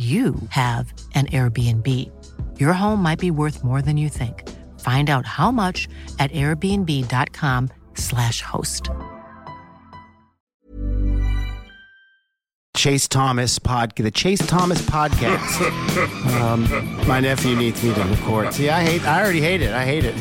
you have an Airbnb. Your home might be worth more than you think. Find out how much at airbnb.com/slash host. Chase Thomas pod, the Chase Thomas podcast. um, my nephew needs me to record. See, I hate. I already hate it. I hate it.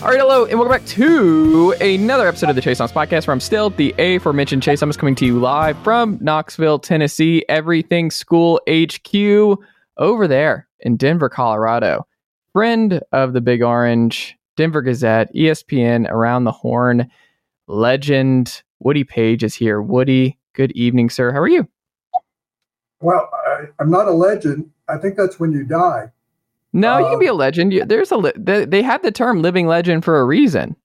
All right, hello, and welcome back to another episode of the Chase Thomas Podcast, where I'm still the aforementioned Chase Thomas coming to you live from Knoxville, Tennessee, Everything School HQ over there in Denver, Colorado. Friend of the Big Orange, Denver Gazette, ESPN, Around the Horn, legend Woody Paige is here. Woody, good evening, sir. How are you? Well, I, I'm not a legend. I think that's when you die. No, you can Um, be a legend. You- There's a they, they have the term living legend for a reason.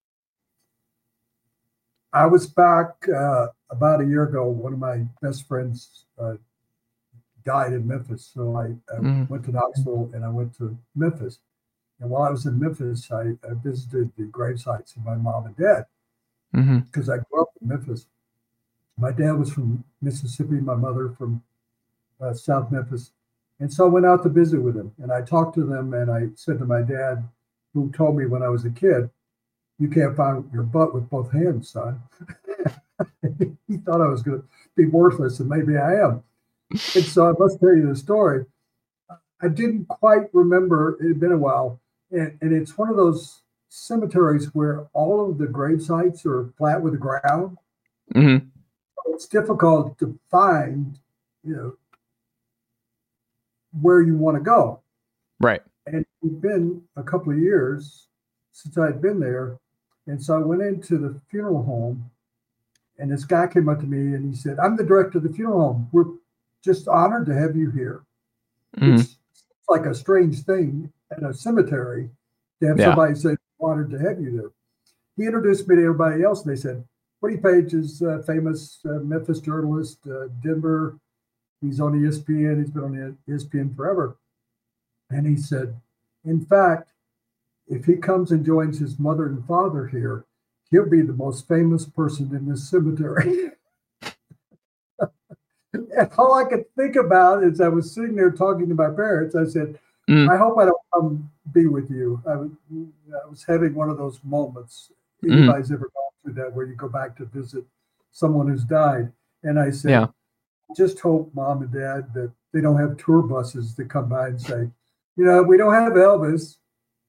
I was back uh, about a year ago. One of my best friends uh, died in Memphis, so I, I Mhm. went to Knoxville and I went to Memphis. And while I was in Memphis, I, I visited the grave sites of my mom and dad because I grew up in Memphis. My dad was from Mississippi, my mother from uh, South Memphis. And so I went out to visit with him and I talked to them and I said to my dad, who told me when I was a kid, you can't find your butt with both hands, son. he thought I was going to be worthless and maybe I am. And so I must tell you the story. I didn't quite remember, it had been a while. And, and it's one of those cemeteries where all of the grave sites are flat with the ground. hmm It's difficult to find, you know, where you want to go. Right. And it's been a couple of years since I'd been there. And so I went into the funeral home and this guy came up to me and he said, I'm the director of the funeral home. We're just honored to have you here. Mhm. It's like a strange thing at a cemetery to have Yeah. somebody say, honored to have you there. He introduced me to everybody else and they said, Woody Paige is a famous uh, Memphis journalist, uh, Denver. He's on ESPN. He's been on ESPN forever. And he said, in fact, if he comes and joins his mother and father here, he'll be the most famous person in this cemetery. and all I could think about is I was sitting there talking to my parents. I said, Mm. I hope I don't come be with you. I was, I was having one of those moments. Mm. Anybody's ever gone through that where you go back to visit someone who's died. And I said, Yeah. Just hope mom and dad that they don't have tour buses that come by and say, you know, we don't have Elvis,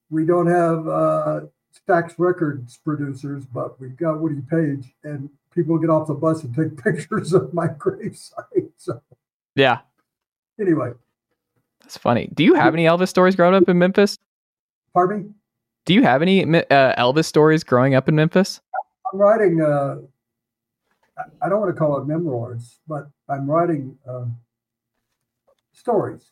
we don't have uh, Stax Records producers, but we've got Woody Paige, and people get off the bus and take pictures of my gravesite. So Yeah. anyway, That's funny. Do you have any Elvis stories growing up in Memphis? pardon me. Do you have any uh, Elvis stories growing up in Memphis? I'm writing uh, I don't want to call it memoirs, but I'm writing um, stories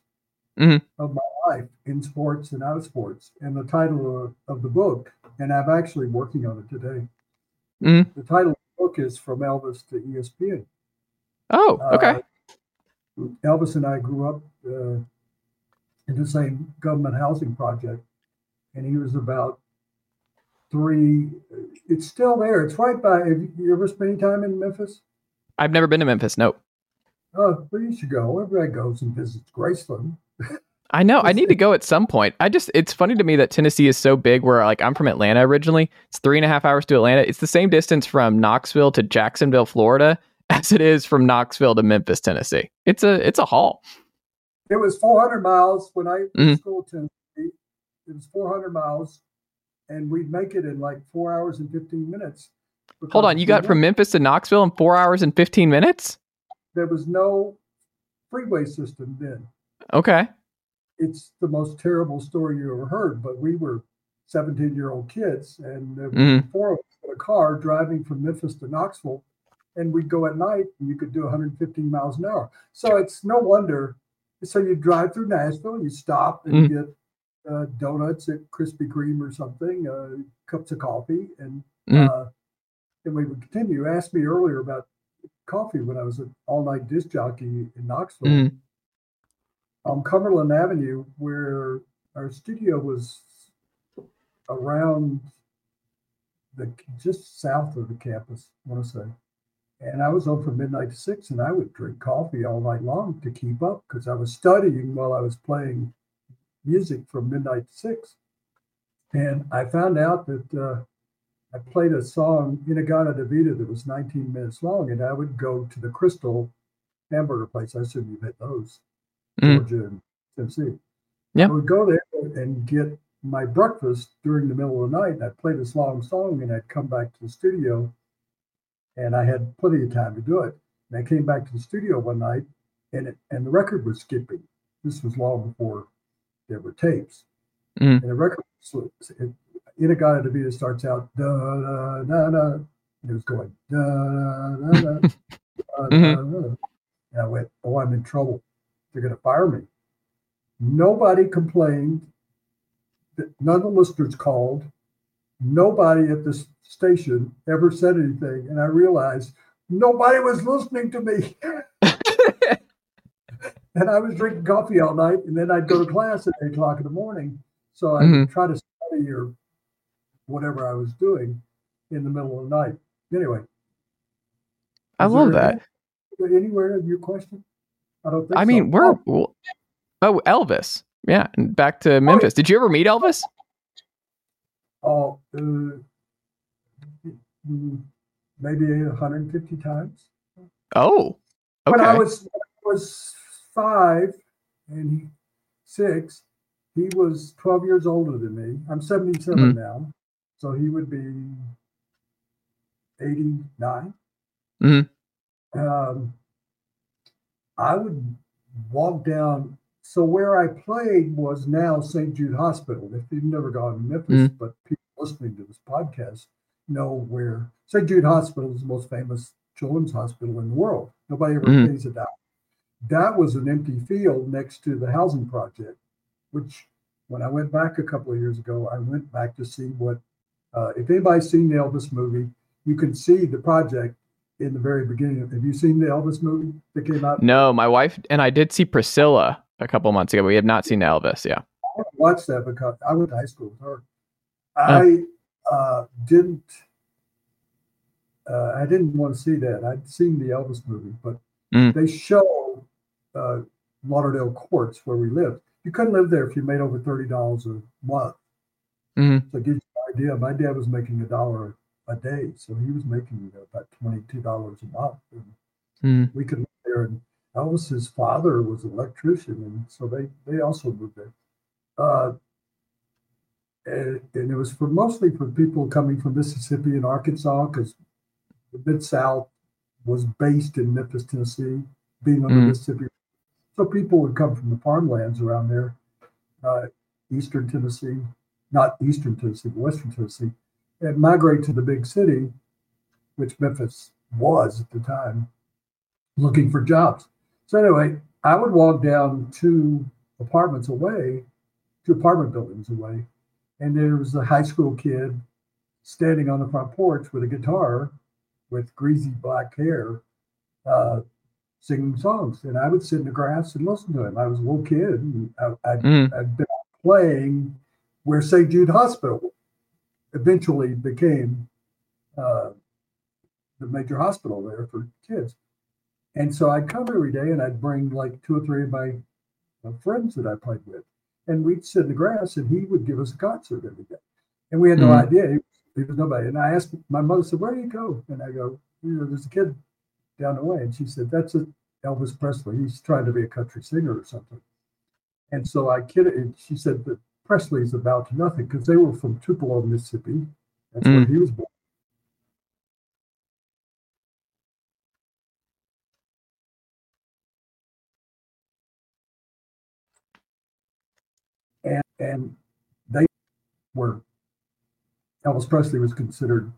Mhm. of my life in sports and out of sports. And the title of, of the book, and I'm actually working on it today. Mhm. The title of the book is From Elvis to ESPN. Oh, okay. Uh, Elvis and I grew up uh, in the same government housing project, and he was about three. It's still there. It's right by. Have you ever spent any time in Memphis? I've never been to Memphis. Nope. Oh, well, you should go. Everybody goes and visits Graceland. I know. I need to go at some point. I just, it's funny to me that Tennessee is so big where, like, I'm from Atlanta originally. It's three and a half hours to Atlanta. It's the same distance from Knoxville to Jacksonville, Florida, as it is from Knoxville to Memphis, Tennessee. It's a, it's a haul. It was 400 miles when I went Mhm. to school in Tennessee. It was 400 miles, and we'd make it in like four hours and 15 minutes. Hold on. You got from Memphis to Knoxville in four hours and 15 minutes? There was no freeway system then. Okay. it's the most terrible story you ever heard, but we were 17 year old kids and there Mhm. four of us in a car driving from Memphis to Knoxville. And we'd go at night and you could do 115 miles an hour. So it's no wonder. So you drive through Nashville, you stop and Mhm. get uh, donuts at Krispy Kreme or something, uh, cups of coffee, and Mhm. uh, then we would continue. You asked me earlier about coffee when I was an all night disc jockey in Knoxville Mhm. on Cumberland Avenue, where our studio was around the just south of the campus, I want to say. And I was on from midnight to six, and I would drink coffee all night long to keep up because I was studying while I was playing music from midnight to six. And I found out that uh, I played a song, in In-A-Gadda-Da-Vida, that was 19 minutes long, and I would go to the Krystal hamburger place. I assume you've hit those. Mhm. Georgia and Tennessee. Yeah. I would go there and get my breakfast during the middle of the night. And I'd play this long song and I'd come back to the studio and I had plenty of time to do it. And I came back to the studio one night and it, and the record was skipping. This was long before there were tapes. Mhm. And the record was, it, In-A-Gadda-Da-Vida starts out da da da da. And it was going da da da da. da. And I went, oh, I'm in trouble. They're going to fire me. Nobody complained. None of the listeners called. Nobody at the station ever said anything. And I realized nobody was listening to me. and I was drinking coffee all night. And then I'd go to class at eight o'clock in the morning. So I Mhm. would try to study or whatever I was doing in the middle of the night. Anyway. I love that. Anywhere in your question? I don't think I so. mean, we're, Oh, oh, Elvis. Yeah. And back to Memphis. Did you ever meet Elvis? Oh, uh, mm, maybe 150 times. Oh, When I okay. was when I was five and he, six, he was 12 years older than me. I'm 77 Mhm. now, so he would be 89. Mhm. Um, I would walk down. So where I played was now St. Jude Hospital. If you've never gone to Memphis, but people listening to this podcast know where St. Jude Hospital is the most famous children's hospital in the world. Nobody ever Mhm. pays it out. That was an empty field next to the housing project, which when I went back a couple of years ago, I went back to see what, uh, if anybody's seen the Elvis movie, you can see the project in the very beginning. Have you seen the Elvis movie that came out? No, my wife and I did see Priscilla a couple months ago. We have not seen Elvis. Yeah. I watched that because I went to high school with her. I uh, didn't. Uh, I didn't want to see that. I'd seen the Elvis movie, but Mm. they show uh, Lauderdale Courts where we lived. You couldn't live there if you made over thirty dollars a month. Mhm. So it gives idea. My dad was making a dollar a day, so he was making about twenty-two dollars a month. And Mm. we could live there. And Elvis's father was an electrician, and so they they also moved there. Uh, and, and it was for mostly for people coming from Mississippi and Arkansas, because the Mid South was based in Memphis, Tennessee, being on the Mm. Mississippi. So people would come from the farmlands around there, uh, Eastern Tennessee, not Eastern Tennessee, but Western Tennessee, and migrate to the big city, which Memphis was at the time looking for jobs. So anyway, I would walk down two apartments away, two apartment buildings away, and there was a high school kid standing on the front porch with a guitar with greasy black hair uh, singing songs. And I would sit in the grass and listen to him. I was a little kid. And I, I'd, Mm. I'd been playing where St. Jude Hospital eventually became uh, the major hospital there for kids. And so I'd come every day and I'd bring like two or three of my uh, friends that I played with. And we'd sit in the grass and he would give us a concert every day. And we had no Mhm. idea. He, he was nobody. And I asked my mother, said, Where do you go? And I go, You know, there's a kid down the way. And she said, That's a Elvis Presley. He's trying to be a country singer or something. And so I kidded. And she said that Presley's about nothing because they were from Tupelo, Mississippi. That's where Mm. he was born. And, and they were, Elvis Presley was considered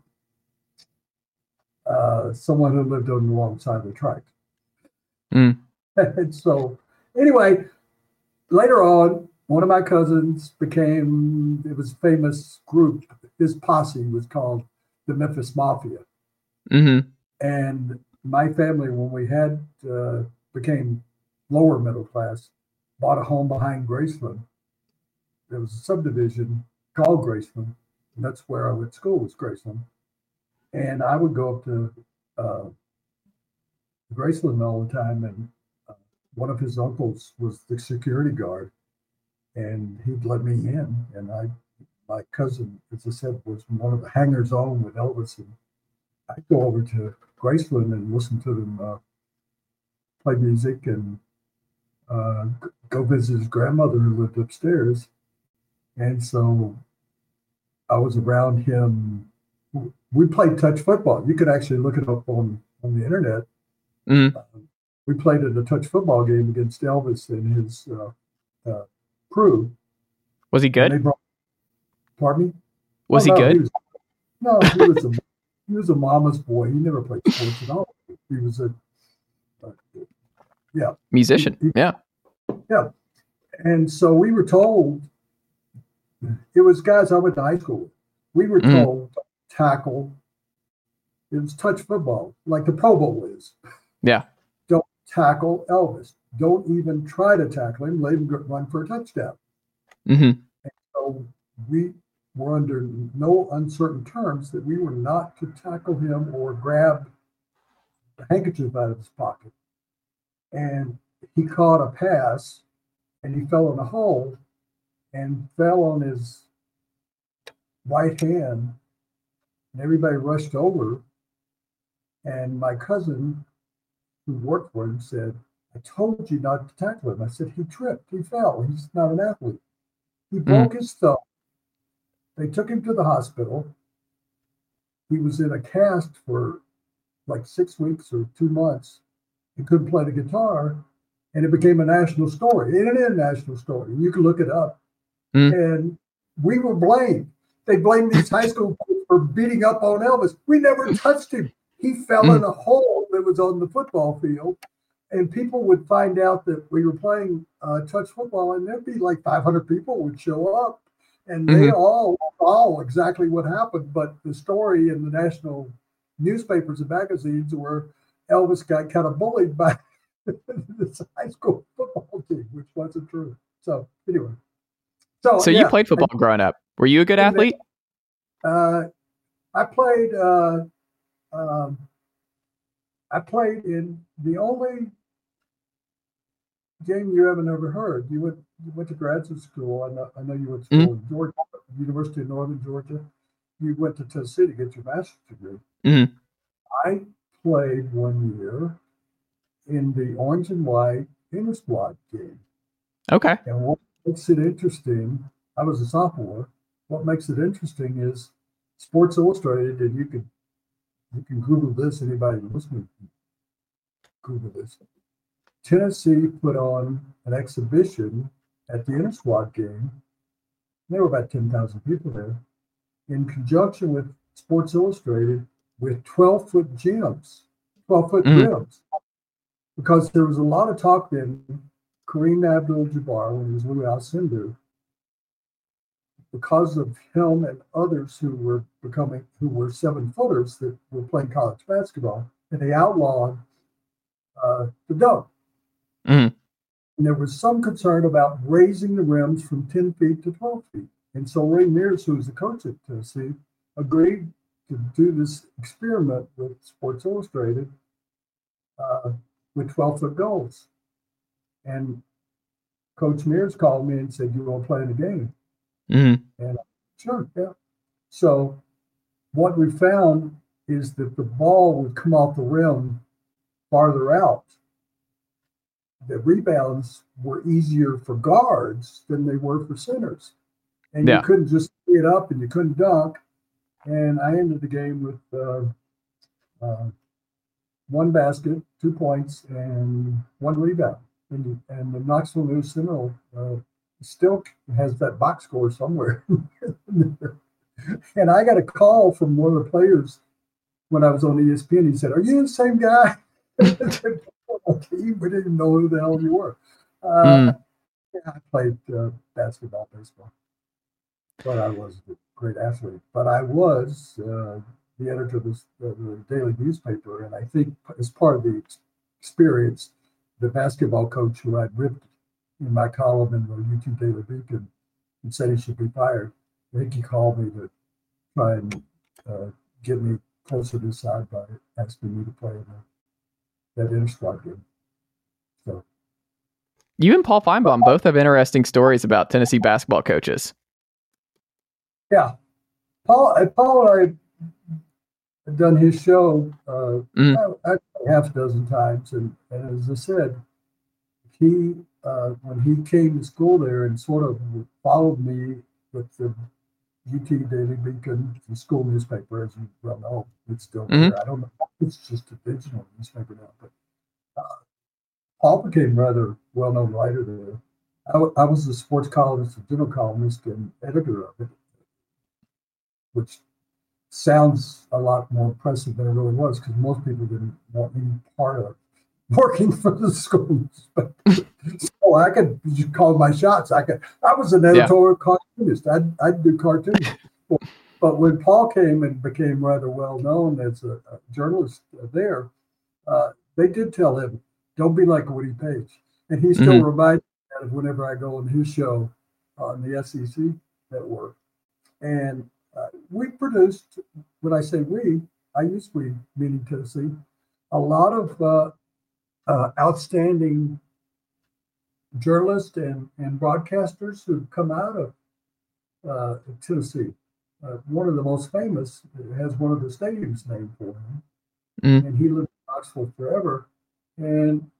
uh, someone who lived on the wrong side of the tracks. Mm. and so, anyway, later on, one of my cousins became, it was a famous group. His posse was called the Memphis Mafia. hmm And my family, when we had, uh, became lower middle class, bought a home behind Graceland. There was a subdivision called Graceland. And that's where I went to school was Graceland. And I would go up to uh, Graceland all the time. And uh, one of his uncles was the security guard. And he'd let me in. And I, my cousin, as I said, was one of the hangers on with Elvis. And I'd go over to Graceland and listen to them uh, play music and uh, go visit his grandmother who lived upstairs. And so I was around him. We played touch football. You could actually look it up on, on the internet. Mhm. Uh, we played in a touch football game against Elvis and his uh, uh, crew. Was he good? brought, pardon me? Was Oh, he no, good? was- no, he was a he was a mama's boy. He never played sports at all. He was a uh, yeah, Musician. he- Yeah. yeah. And so we were told it was guys I went to high school with. We were Mm. told tackle. It was touch football, like the Pro Bowl is. Yeah. Don't tackle Elvis. Don't even try to tackle him. Let him run for a touchdown. hmm So we were under no uncertain terms that we were not to tackle him or grab the handkerchief out of his pocket. And he caught a pass and he fell in a hole and fell on his right hand. And everybody rushed over. And my cousin, who worked for him, said, I told you not to tackle him. I said, he tripped, he fell. He's not an athlete. He broke his thumb. They took him to the hospital. He was in a cast for like six weeks or two months. He couldn't play the guitar, and it became a national story. And it is a national story. You can look it up. Mm. And we were blamed. They blamed these high school kids for beating up on Elvis. We never touched him. He fell Mm. in a hole that was on the football field, and people would find out that we were playing uh, touch football, and there'd be like 500 people would show up, and they Mhm. all all exactly what happened. But the story in the national newspapers and magazines were Elvis got kind of bullied by this high school football team, which wasn't true. So anyway, so So yeah, you played football growing up. Were you a good athlete? uh, I played. Uh, um, I played in the only game you haven't ever heard. You went. You went to graduate school. I know. I know you went to school in Georgia, University of Northern Georgia. You went to Tennessee to get your master's degree. Mhm. I played one year in the orange and white inter squad game. Okay. And what makes it interesting, I was a sophomore. What makes it interesting is Sports Illustrated, and you can you can Google this. Anybody listening, Google this. Tennessee put on an exhibition at the inter squad game. There were about ten thousand people there, in conjunction with Sports Illustrated, with twelve foot gyms 12 foot Mhm. rims. Because there was a lot of talk then, Kareem Abdul Jabbar, when he was Louis Alcindor, because of him and others who were becoming, who were seven footers that were playing college basketball, and they outlawed uh, the dunk. Mhm. And there was some concern about raising the rims from 10 feet to 12 feet. And so Ray Mears, who was the coach at Tennessee, agreed to do this experiment with Sports Illustrated uh, with 12 foot goals. And Coach Mears called me and said, You want to play in the game? Mhm. Sure, yeah. So what we found is that the ball would come off the rim farther out. The rebounds were easier for guards than they were for centers. And Yeah. you couldn't just get up and you couldn't dunk. And I ended the game with uh, uh, one basket, two points, and one rebound. And, and the Knoxville News Sentinel uh, still has that box score somewhere. and I got a call from one of the players when I was on ESPN. He said, "Are you the same guy?" Okay, we didn't know who the hell you were. Uh, Mm. yeah, I played uh, basketball, baseball, but I was a great athlete. But I was uh, the editor of this, uh, the daily newspaper, and I think as part of the experience, the basketball coach who I'd ripped in my column in the UT Daily Beacon and said he should be fired. I think he called me to try and uh, get me closer to side by asking me to play in the, that squad. So You and Paul Finebaum both have interesting stories about Tennessee basketball coaches. yeah, Paul, uh, Paul and I had done his show uh, Mm. I, I, half a dozen times, and, and as I said, he uh, when he came to school there and sort of followed me with the UT Daily Beacon, the school newspaper, as you well know, it's still Mhm. there. I don't know, it's just a digital newspaper now, but uh, Paul became rather well-known writer there. I, w- I was the sports columnist, the general columnist, and editor of it, which sounds a lot more impressive than it really was because most people didn't want any part of working for the school newspaper. So I could just call my shots. I could. I was an editorial cartoonist. I'd, I'd do cartoons. but when Paul came and became rather well known as a, a journalist there, uh, they did tell him, "Don't be like Woody Paige," and he still Mhm. reminds me of whenever I go on his show on the SEC network. And uh, we produced, when I say we, I use we, meaning Tennessee, a lot of uh, uh, outstanding journalists and, and broadcasters who've come out of uh, Tennessee. Uh, one of the most famous has one of the stadiums named for him, Mm. and he lived in Knoxville forever. And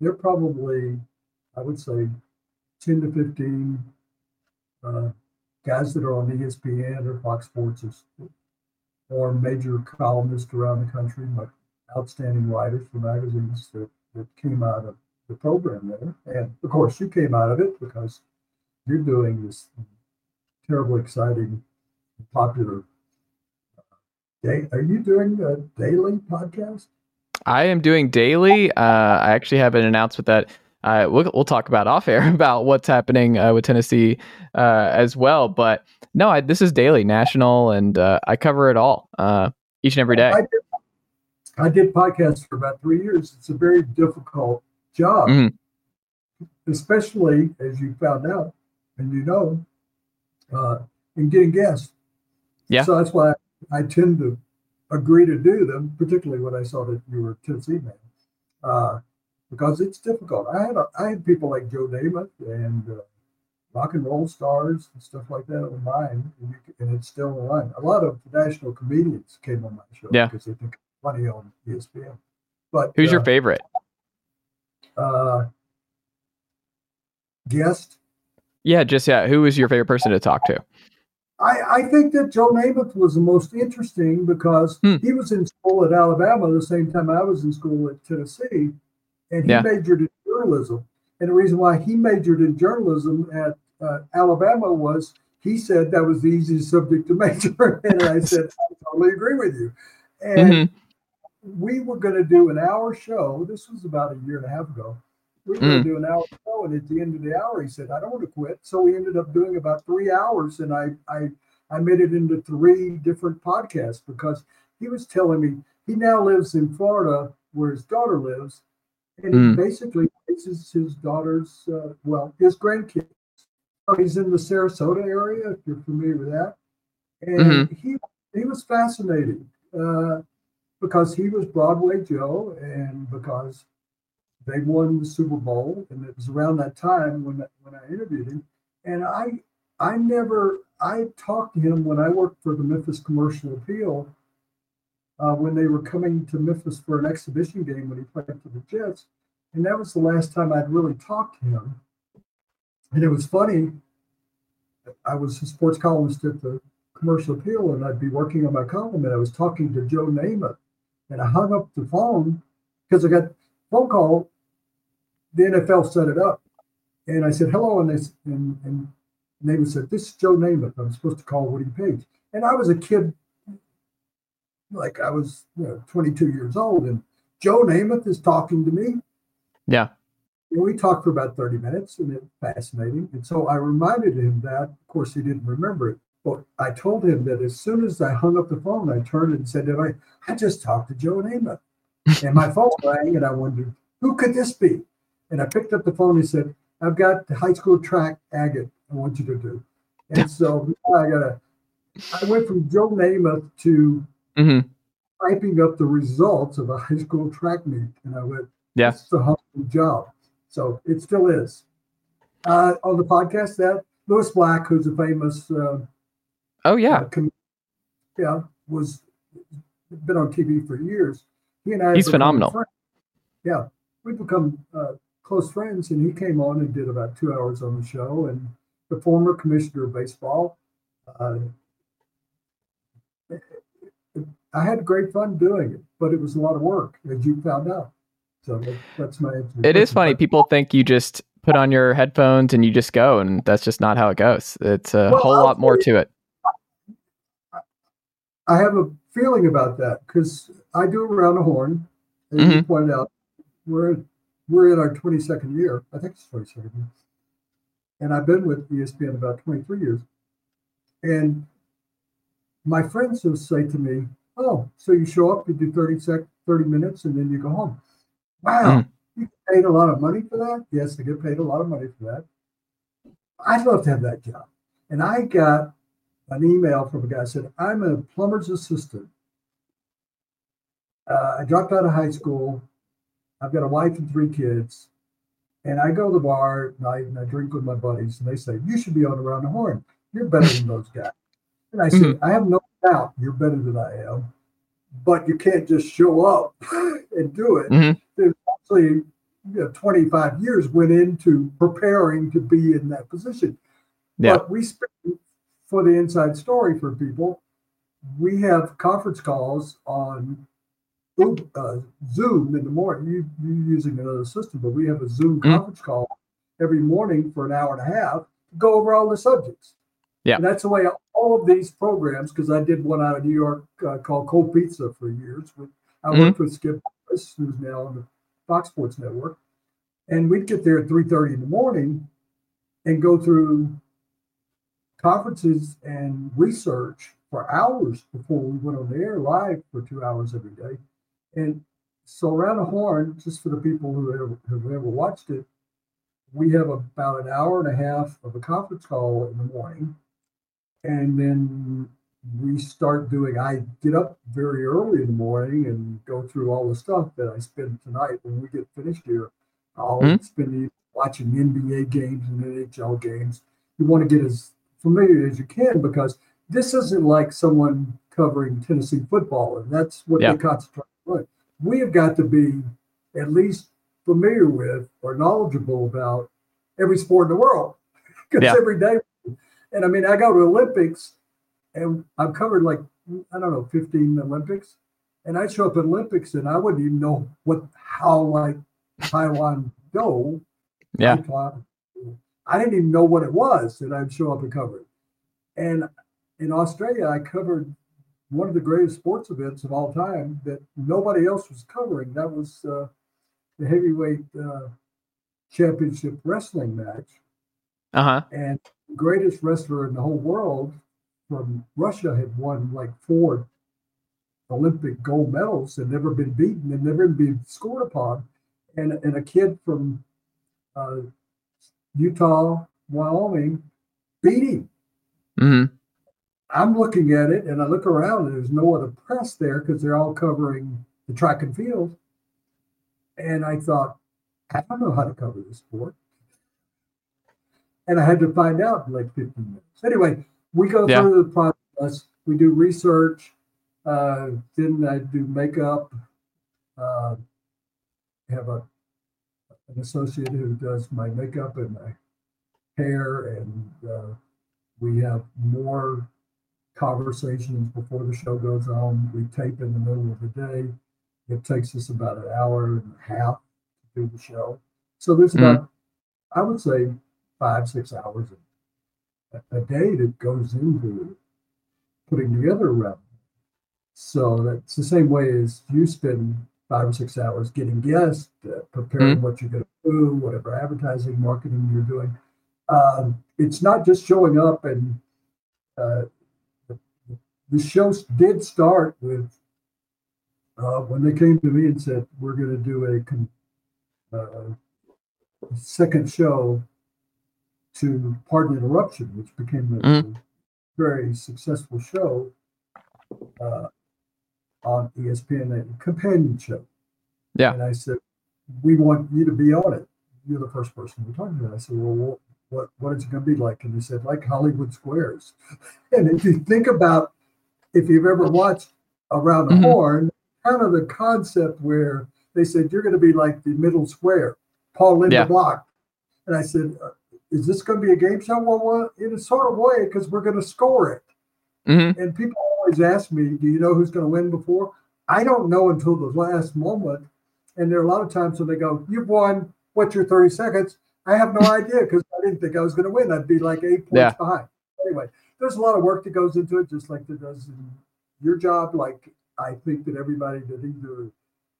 they're probably, I would say, 10 to 15 uh, guys that are on ESPN or Fox Sports or- or major columnists around the country, like outstanding writers for magazines that, that came out of the program there. And of course, you came out of it because you're doing this terribly exciting, popular. uh, Day. Are you doing a daily podcast? I am doing daily. Uh, I actually have an announcement that uh, we'll, we'll talk about off air about what's happening uh, with Tennessee uh, as well. But no, I, this is daily, national, and uh, I cover it all uh, each and every day. I did, I did podcasts for about three years. It's a very difficult job, Mhm. especially as you found out and you know, uh, in getting guests. Yeah. So that's why I tend to agree to do them, particularly when I saw that you were a Tennessee man, uh, because it's difficult. I had a, I had people like Joe Namath and uh, rock and roll stars and stuff like that on mine, and, you, and it's still online. A lot of national comedians came on my show Yeah. because they think it's funny on ESPN. But Who's your uh, favorite? Uh, guest? Yeah, just yeah. Who is your favorite person to talk to? I, I think that Joe Namath was the most interesting because Hmm. he was in school at Alabama the same time I was in school at Tennessee, and he Yeah. majored in journalism. And the reason why he majored in journalism at uh, Alabama was he said that was the easiest subject to major in. And I said, I totally agree with you. And Mhm. We were going to do an hour show. This was about a year and a half ago. We were going to do an hour show, and at the end of the hour, he said, "I don't want to quit." So we ended up doing about three hours, and I I I made it into three different podcasts because he was telling me he now lives in Florida where his daughter lives, and he Mm. basically raises his daughter's uh, well his grandkids. So he's in the Sarasota area, if you're familiar with that, and he he was fascinating uh, because he was Broadway Joe, and because they won the Super Bowl, and it was around that time when when I interviewed him, and I I never I talked to him when I worked for the Memphis Commercial Appeal uh, when they were coming to Memphis for an exhibition game when he played for the Jets, and that was the last time I'd really talked to him. And it was funny. I was a sports columnist at the Commercial Appeal, and I'd be working on my column, and I was talking to Joe Namath, and I hung up the phone because I got a phone call. The NFL set it up, and I said hello, and they and and Namath said, "This is Joe Namath. I'm supposed to call Woody Paige." And I was a kid, like I was you know, 22 years old, and Joe Namath is talking to me. Yeah. And we talked for about 30 minutes, and it was fascinating. And so I reminded him that. Of course, he didn't remember it. But I told him that as soon as I hung up the phone, I turned and said, I, I just talked to Joe Namath. and my phone rang, and I wondered, who could this be? And I picked up the phone and said, I've got the high school track agate I want you to do. And so I got I went from Joe Namath to hmm typing up the results of a high school track meet. And I went, Yeah. it's a humble job. So it still is. Uh, on the podcast, that Lewis Black, who's a famous, uh, Oh yeah. uh, com- yeah, was been on TV for years. He and I, He's phenomenal. friends. Yeah, we've become uh, close friends, and he came on and did about two hours on the show. And the former commissioner of baseball. Uh, I had great fun doing it, but it was a lot of work, as you found out. So that's my answer. It is funny. People think you just put on your headphones and you just go, and that's just not how it goes. It's a Well, whole I'll lot more tell to it. I have a feeling about that because I do around the horn, as you Mm-hmm. pointed out. We're we're in our 22nd year. I think it's 22nd year, and I've been with ESPN about 23 years. And my friends will say to me, "Oh, so you show up, you do 30 sec, 30 minutes, and then you go home." Wow, Mm. you get paid a lot of money for that? Yes, I get paid a lot of money for that. I'd love to have that job. And I got an email from a guy said, I'm a plumber's assistant. Uh, I dropped out of high school. I've got a wife and three kids. And I go to the bar at night and I drink with my buddies. And they say, You should be on Around the Horn. You're better than those guys. And I said, I have no doubt you're better than I am. But you can't just show up and do it. Mhm. There's actually you know, 25 years went into preparing to be in that position. Yeah. But we spend for the inside story for people, we have conference calls on uh, Zoom in the morning. You, you're using another system, but we have a Zoom Mhm. conference call every morning for an hour and a half to go over all the subjects. Yeah. And that's the way all of these programs, because I did one out of New York uh, called Cold Pizza for years. With, I Mhm. worked with Skip who's now on the Fox Sports Network. And we'd get there at 3.30 in the morning and go through conferences and research for hours before we went on the air live for two hours every day. And so around the horn, just for the people who have, have ever watched it, we have about an hour and a half of a conference call in the morning. And then we start doing, I get up very early in the morning and go through all the stuff that I spend tonight. When we get finished here, I'll Mhm. spend the watching NBA games and NHL games. You want to get as familiar as you can because this isn't like someone covering Tennessee football, and that's what Yeah. they concentrate on. We have got to be at least familiar with or knowledgeable about every sport in the world because Yeah. every day. And I mean, I go to Olympics, and I've covered like I don't know, fifteen Olympics, and I show up at Olympics, and I wouldn't even know what how like Taiwan go. Yeah. Taiwan- I didn't even know what it was that I'd show up and cover it. And in Australia, I covered one of the greatest sports events of all time that nobody else was covering. That was uh, the heavyweight uh, championship wrestling match. Uh huh. And the greatest wrestler in the whole world from Russia had won like four Olympic gold medals and never been beaten and never been scored upon. And, and a kid from uh, Utah, Wyoming, beat him. Mm-hmm. I'm looking at it and I look around and there's no other press there because they're all covering the track and field. And I thought, I don't know how to cover this sport. And I had to find out in like 15 minutes. Anyway, we go Yeah. through the process. We do research. Uh, then I do makeup. Uh, have a an associate who does my makeup and my hair, and uh, we have more conversations before the show goes on. We tape in the middle of the day. It takes us about an hour and a half to do the show. So there's about, I would say, five, six hours a, a day that goes into putting together a rep. So that's the same way as you spend five or six hours getting guests, uh, preparing what you're going to do, whatever advertising, marketing you're doing. Um, it's not just showing up and uh, the, the show did start with uh, when they came to me and said we're going to do a con- uh, second show to Pardon Interruption, which became a Mhm. very successful show uh, on ESPN, a companion show. Yeah. And I said, we want you to be on it. You're the first person we're talking to. I said, well, what what, what is it going to be like? And they said, like Hollywood Squares. And if you think about, if you've ever watched Around the Mhm. Horn, kind of the concept where they said you're going to be like the middle square, Paul Lynde Yeah. Block. And I said, uh, is this going to be a game show? Well, well in a sort of way, because we're going to score it. Mm-hmm. And people always ask me, do you know who's going to win before? I don't know until the last moment. And there are a lot of times when they go, you've won, what's your 30 seconds? I have no idea because I didn't think I was going to win. I'd be like eight points Yeah. behind. Anyway, there's a lot of work that goes into it, just like there does in your job. Like I think that everybody that either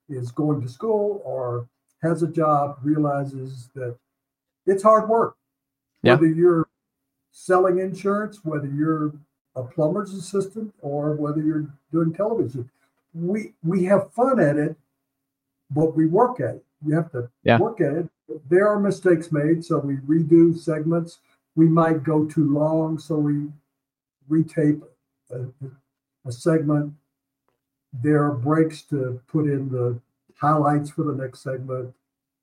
is going to school or has a job realizes that it's hard work. Yeah. Whether you're selling insurance, whether you're a plumber's assistant, or whether you're doing television, we we have fun at it, but we work at it. You have to Yeah. work at it. There are mistakes made, so we redo segments. We might go too long, so we retape a, a segment. There are breaks to put in the highlights for the next segment.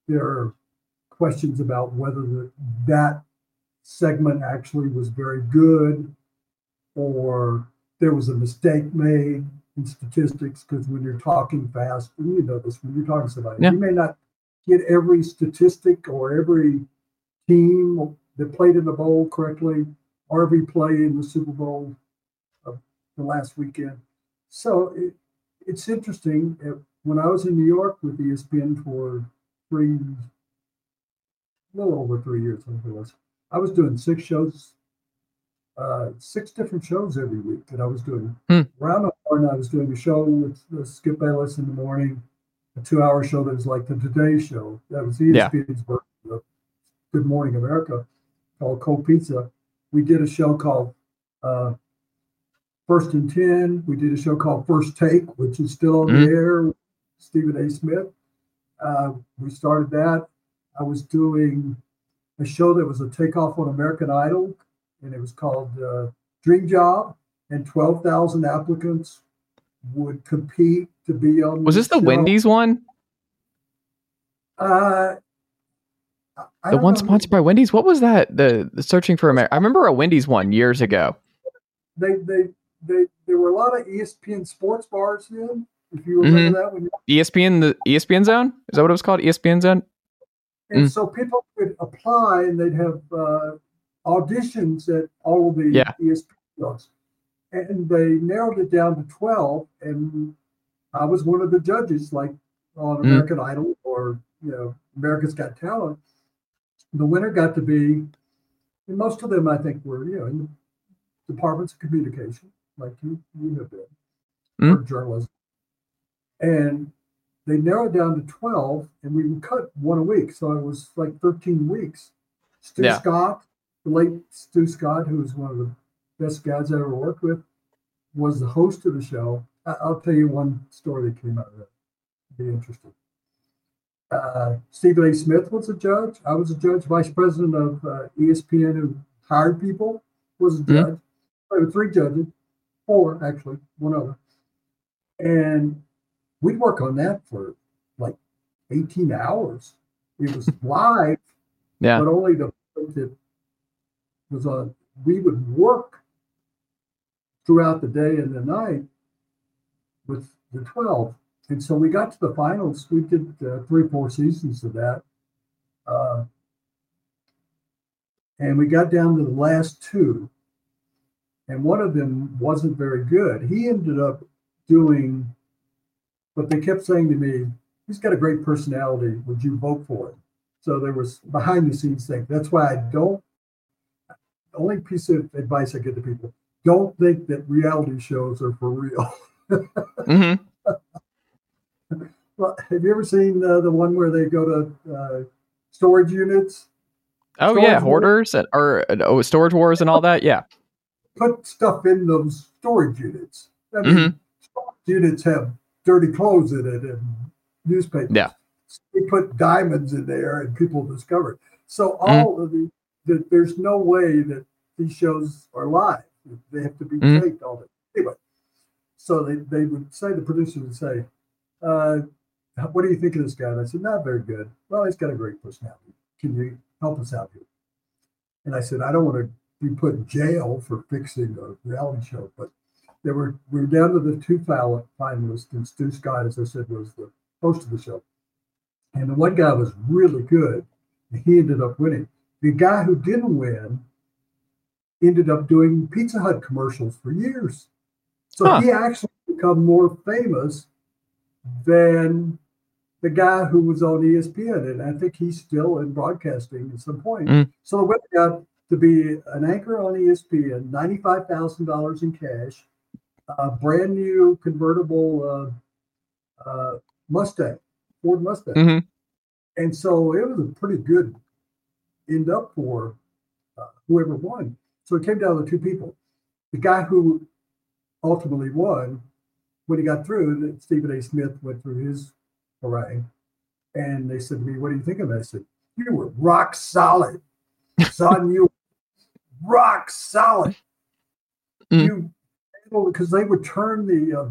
There are questions about whether the, that segment actually was very good or there was a mistake made in statistics because when you're talking fast, and you know this, when you're talking to somebody, Yeah. you may not get every statistic or every team that played in the bowl correctly or every play in the Super Bowl of the last weekend. So it, it's interesting. Uh, When I was in New York with ESPN for three, a little over three years, I think it was, I was doing six shows, uh, six different shows every week that I was doing. Hmm. Around the horn, I was doing a show with uh, Skip Bayless in the morning, a two-hour show that was like the Today Show. That was E Yeah. ESPN's version of Good Morning America, called Cold Pizza. We did a show called uh, First and Ten. We did a show called First Take, which is still on Mhm. the air. with Stephen A. Smith. Uh, we started that. I was doing a show that was a takeoff on American Idol, and it was called uh, Dream Job. And twelve thousand applicants would compete to be on. Was this the show. Wendy's one? Uh, I- The one know. sponsored by Wendy's? What was that? The, the searching for America. I remember a Wendy's one years ago. They, they, they, there were a lot of ESPN sports bars then. If you remember that, when ESPN the ESPN Zone? Is that what it was called? ESPN Zone? And Mm. so people could apply and they'd have uh, auditions at all of the Yeah. ESPN shows. And they narrowed it down to 12. And I was one of the judges, like on Mm. American Idol or, you know, America's Got Talent. The winner got to be, and most of them, I think, were, you know, in the departments of communication, like you, you have been. for journalism. And they narrowed down to 12 and we would cut one a week. So it was like 13 weeks. Stu Yeah. Scott, the late Stu Scott, who was one of the best guys I ever worked with, was the host of the show. I- I'll tell you one story that came out of that. Be interesting. Uh, Stephen A. Smith was a judge. I was a judge, vice president of uh, ESPN, who hired people, was a Mhm. judge. There were three judges, four actually, one other. And we'd work on that for like 18 hours. It was live, Yeah. but only the that was on. We would work throughout the day and the night with the 12. And so we got to the finals. We did uh, three, four seasons of that. Uh, and we got down to the last two. And one of them wasn't very good. He ended up doing but they kept saying to me, he's got a great personality. Would you vote for him? So there was behind the scenes thing. That's why I don't, only piece of advice I give to people don't think that reality shows are for real. hmm well, have you ever seen uh, the one where they go to uh, storage units, Oh Storage yeah, hoarders and, or uh, oh, storage wars and all that. Yeah. put stuff in those storage units? I mean, Mhm. storage units have dirty clothes in it and newspapers. Yeah. They put diamonds in there and people discover it. So Mm-hmm. all of the, the there's no way that these shows are live. They have to be Mhm. taped all the anyway. So they, they would say the producer would say, uh, what do you think of this guy? And I said, not very good. Well, he's got a great personality. Can you help us out here? And I said, I don't want to be put in jail for fixing a reality show, but there were we were down to the two finalists, and Stu Scott, as I said, was the host of the show. And the one guy was really good, and he ended up winning. The guy who didn't win ended up doing Pizza Hut commercials for years. So Huh. he actually become more famous than the guy who was on ESPN, and I think he's still in broadcasting at some point. Mm. So the winner got to be an anchor on ESPN, ninety-five thousand dollars in cash, a brand new convertible uh, uh, Mustang, Ford Mustang, Mhm. and so it was a pretty good end up for uh, whoever won. So it came down to two people. The guy who ultimately won, when he got through, Stephen A. Smith went through his harangue, and they said to me, "What do you think of it?" I said, "You were rock solid, son. you were rock solid. Mm. You because they would turn the uh,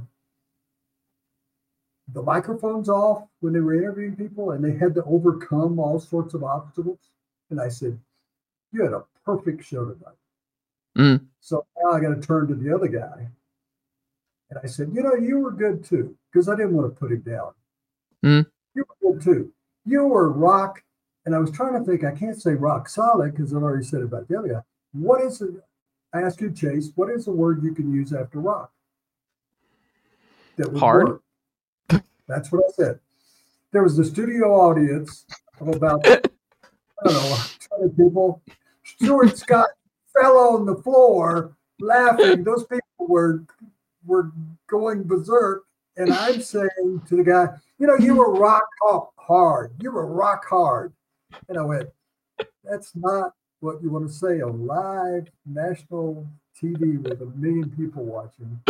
the microphones off when they were interviewing people, and they had to overcome all sorts of obstacles. And I said, "You had a perfect show tonight." Mm. So now I got to turn to the other guy, and I said, "You know, you were good too," because I didn't want to put him down. Mm. You were good too. You were rock, and I was trying to think. I can't say rock solid because I've already said it about the other guy. What is it? I asked you, Chase. What is the word you can use after rock? That would Hard? work? That's what I said. There was a studio audience of about don't know, 100 people. Stuart Scott fell on the floor laughing. Those people were were going berserk. And I'm saying to the guy, you know, you were rock hard. You were rock hard. And I went, that's not what you want to say on live national TV with a million people watching.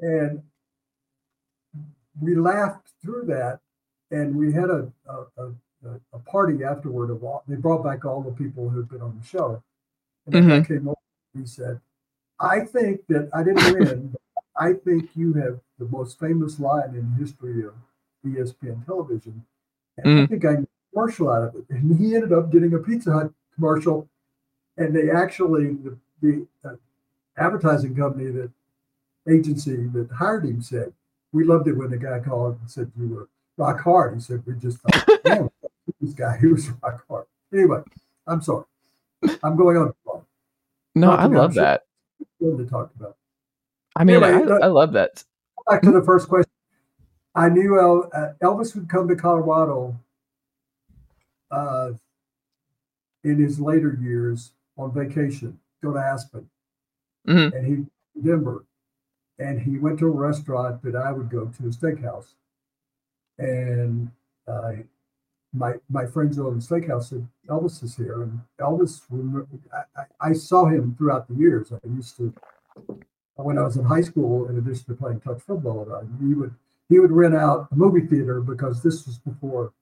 And we laughed through that. And we had a, a, a, a- a party afterward of all, they brought back all the people who'd been on the show. And then I came over, he said, I think that I didn't win. I think you have the most famous line in the history of ESPN television. And I Mm. think I commercial out of it. And he ended up getting a Pizza Hut commercial. And they actually, the, the uh, advertising company that agency that hired him said, we loved it when the guy called and said you were rock hard. He said, we just thought, this guy, he was rock hard. Anyway, I'm sorry. I'm going on. No, I love that. To talk about. I mean, Anyway, I, I love that. Back to the first question. I knew El, uh, Elvis would come to Colorado uh, in his later years on vacation, go to Aspen, Mhm. and he Denver. and he went to a restaurant that I would go to, a steakhouse. And uh, my my friends at the steakhouse said Elvis is here, and Elvis. I, I saw him throughout the years. I used to when I was in high school, in addition to playing touch football, he would he would rent out a movie theater because this was before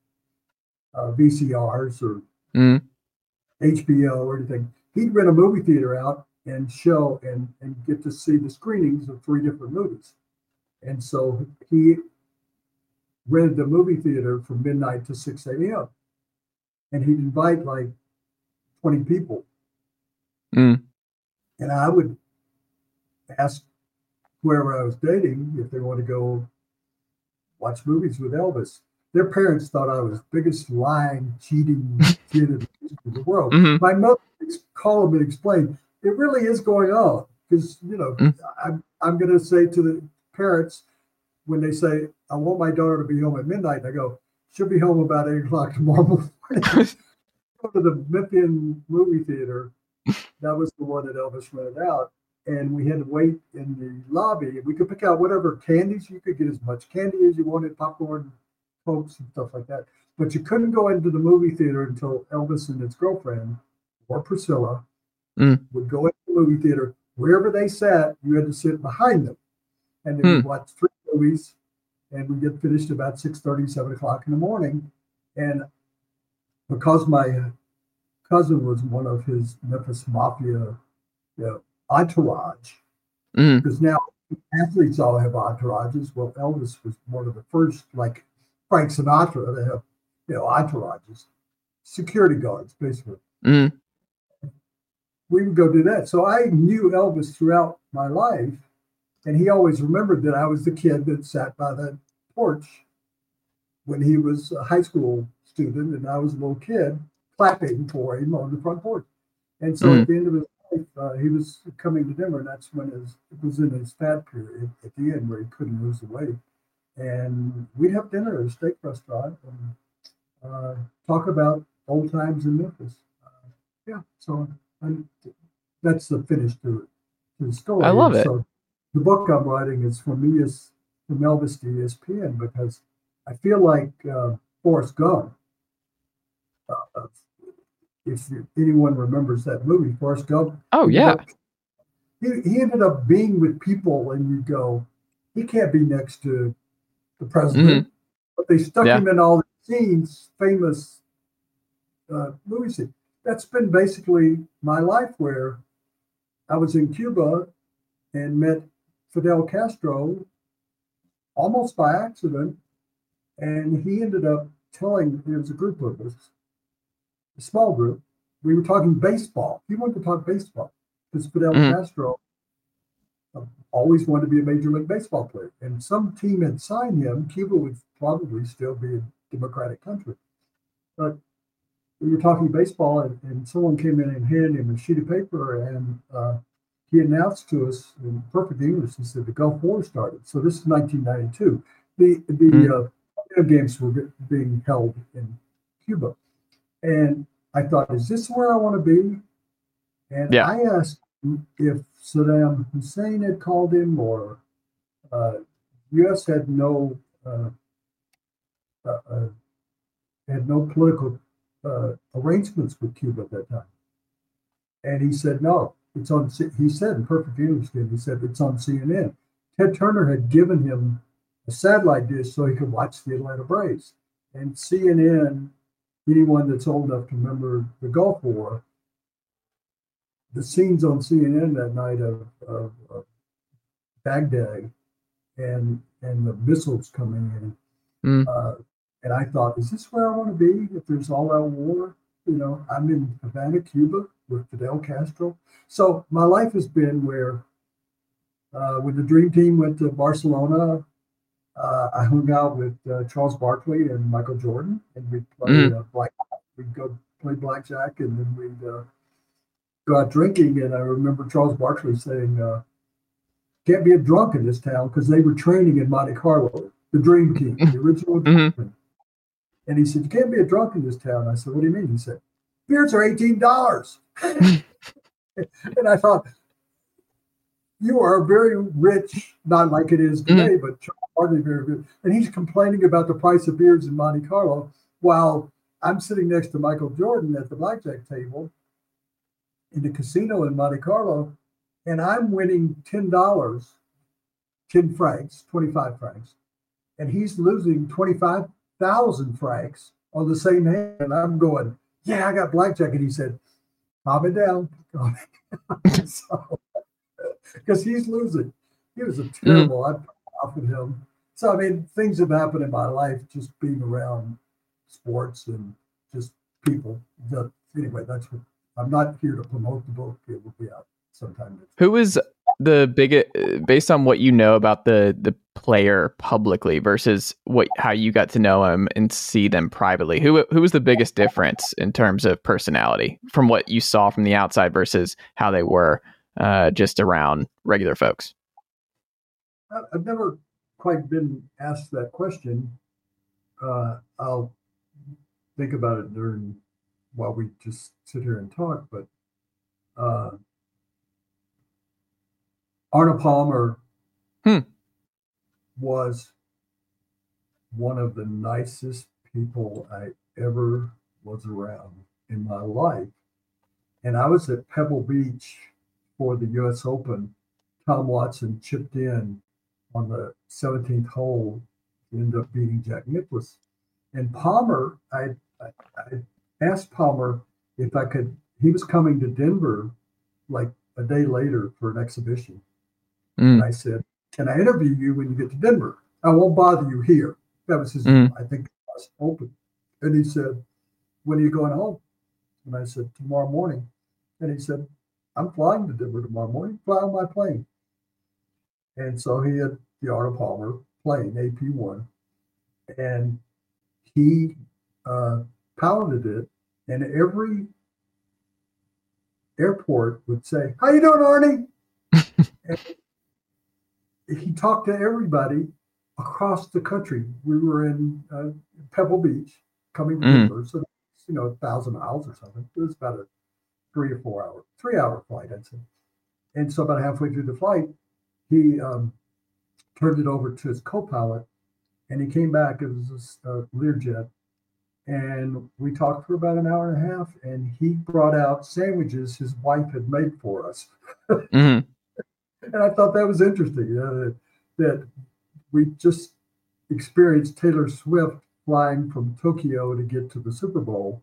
uh, VCRs or mm. HBO or anything. He'd rent a movie theater out and show and and get to see the screenings of three different movies. And so he rented the movie theater from midnight to 6 a.m. And he'd invite like 20 people. Mm. And I would ask whoever I was dating if they want to go watch movies with Elvis. Their parents thought I was the biggest lying, cheating kid in the world. Mm-hmm. My mother called me and explained it really is going on because you know mm. I'm I'm going to say to the parents when they say I want my daughter to be home at midnight, I go she'll be home about eight o'clock tomorrow morning. go to the Memphian movie theater. That was the one that Elvis rented out, and we had to wait in the lobby. We could pick out whatever candies you could get as much candy as you wanted, popcorn, cokes, and stuff like that. But you couldn't go into the movie theater until Elvis and his girlfriend or Priscilla mm. would go into the movie theater. Wherever they sat, you had to sit behind them. And then mm. we watched three movies and we get finished about 6 30, 7 o'clock in the morning. And because my cousin was one of his Memphis Mafia you know, entourage, mm. because now athletes all have entourages. Well, Elvis was one of the first, like Frank Sinatra, to have you know entourages, security guards, basically. Mm we would go do that. So I knew Elvis throughout my life, and he always remembered that I was the kid that sat by the porch when he was a high school student, and I was a little kid clapping for him on the front porch. And so mm. at the end of his life, uh, he was coming to Denver, and that's when his, it was in his fat period at the end where he couldn't lose the weight. And we'd have dinner at a steak restaurant and uh, talk about old times in Memphis. Uh, yeah, so and that's the finish to, to the story. I love it. So the book I'm writing is from me is from Elvis to ESPN because I feel like uh, Forrest Gump. Uh, if anyone remembers that movie, Forrest Gump. Oh yeah. He, he ended up being with people, and you go, he can't be next to the president. Mm-hmm. But they stuck yeah. him in all the scenes, famous uh, movie scenes that's been basically my life where I was in Cuba and met Fidel Castro almost by accident. And he ended up telling, there was a group of us, a small group, we were talking baseball. He wanted to talk baseball because Fidel mm-hmm. Castro always wanted to be a Major League Baseball player. And some team had signed him. Cuba would probably still be a democratic country. But we were talking baseball, and, and, someone came in and handed him a sheet of paper, and uh, he announced to us in perfect English. He said the Gulf War started. So this is 1992. The the mm-hmm. uh, games were being held in Cuba, and I thought, is this where I want to be? And yeah. I asked if Saddam Hussein had called him or uh, U.S. had no uh, uh, uh, had no political uh, arrangements with Cuba at that time. And he said, no, it's on, he said in perfect English, he said, it's on CNN. Ted Turner had given him a satellite dish so he could watch the Atlanta Braves. And CNN, anyone that's old enough to remember the Gulf War, the scenes on CNN that night of, of, of Baghdad and and the missiles coming in, mm. uh, and I thought, is this where I want to be if there's all out war? You know, I'm in Havana, Cuba with Fidel Castro. So my life has been where uh, when the Dream Team went to Barcelona, uh, I hung out with uh, Charles Barkley and Michael Jordan, and we'd play mm. uh, black. We'd go play blackjack, and then we'd uh, go out drinking. And I remember Charles Barkley saying, uh, "Can't be a drunk in this town because they were training in Monte Carlo, the Dream Team, the original." Mm-hmm. And he said, You can't be a drunk in this town. I said, What do you mean? He said, Beers are $18. and I thought, you are very rich, not like it is Mm-hmm. today, but hardly very rich. And he's complaining about the price of beers in Monte Carlo while I'm sitting next to Michael Jordan at the blackjack table in the casino in Monte Carlo, and I'm winning ten dollars, ten francs, twenty-five francs, and he's losing twenty-five thousand francs on the same hand. And I'm going, yeah, I got blackjack, and he said, calm it down, so because he's losing. He was a mm. terrible. I offered him. So I mean, things have happened in my life just being around sports and just people. That anyway, that's what I'm not here to promote the book. It will be out sometime. Who was the biggest, based on what you know about the the player publicly versus what how you got to know him and see them privately? Who who was the biggest difference in terms of personality from what you saw from the outside versus how they were uh, just around regular folks? I've never quite been asked that question. Uh, I'll think about it during while we just sit here and talk. But uh, Arnold Palmer Hmm. was one of the nicest people I ever was around in my life. And I was at Pebble Beach for the US Open. Tom Watson chipped in on the 17th hole, ended up beating Jack Nicklaus. And Palmer, I, I, I asked Palmer if I could, he was coming to Denver like a day later for an exhibition. Mm. And I said, Can I interview you when you get to Denver? I won't bother you here. That was his, Mm. I think, open. And he said, When are you going home? And I said, Tomorrow morning. And he said, I'm flying to Denver tomorrow morning. Fly on my plane. And so he had the Arnold Palmer plane, AP1, and he uh, piloted it. And every airport would say, "How you doing, Arnie?" and he talked to everybody across the country. We were in uh, Pebble Beach, coming to Mhm. Denver, so you know, a thousand miles or something. It was about a three or four hour, three hour flight, I'd say. And so about halfway through the flight, he um, turned it over to his co-pilot, and he came back. It was this uh, Learjet, and we talked for about an hour and a half. And he brought out sandwiches his wife had made for us, hmm and I thought that was interesting. You know, that, we just experienced Taylor Swift flying from Tokyo to get to the Super Bowl.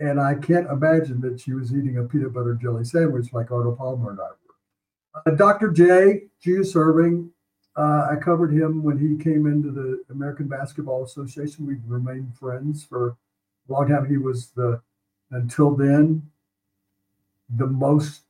And I can't imagine that she was eating a peanut butter jelly sandwich like Arnold Palmer and I were. Uh, Dr. J, Julius Erving, uh, I covered him when he came into the American Basketball Association. We've remained friends for a long time. He was the, until then, the most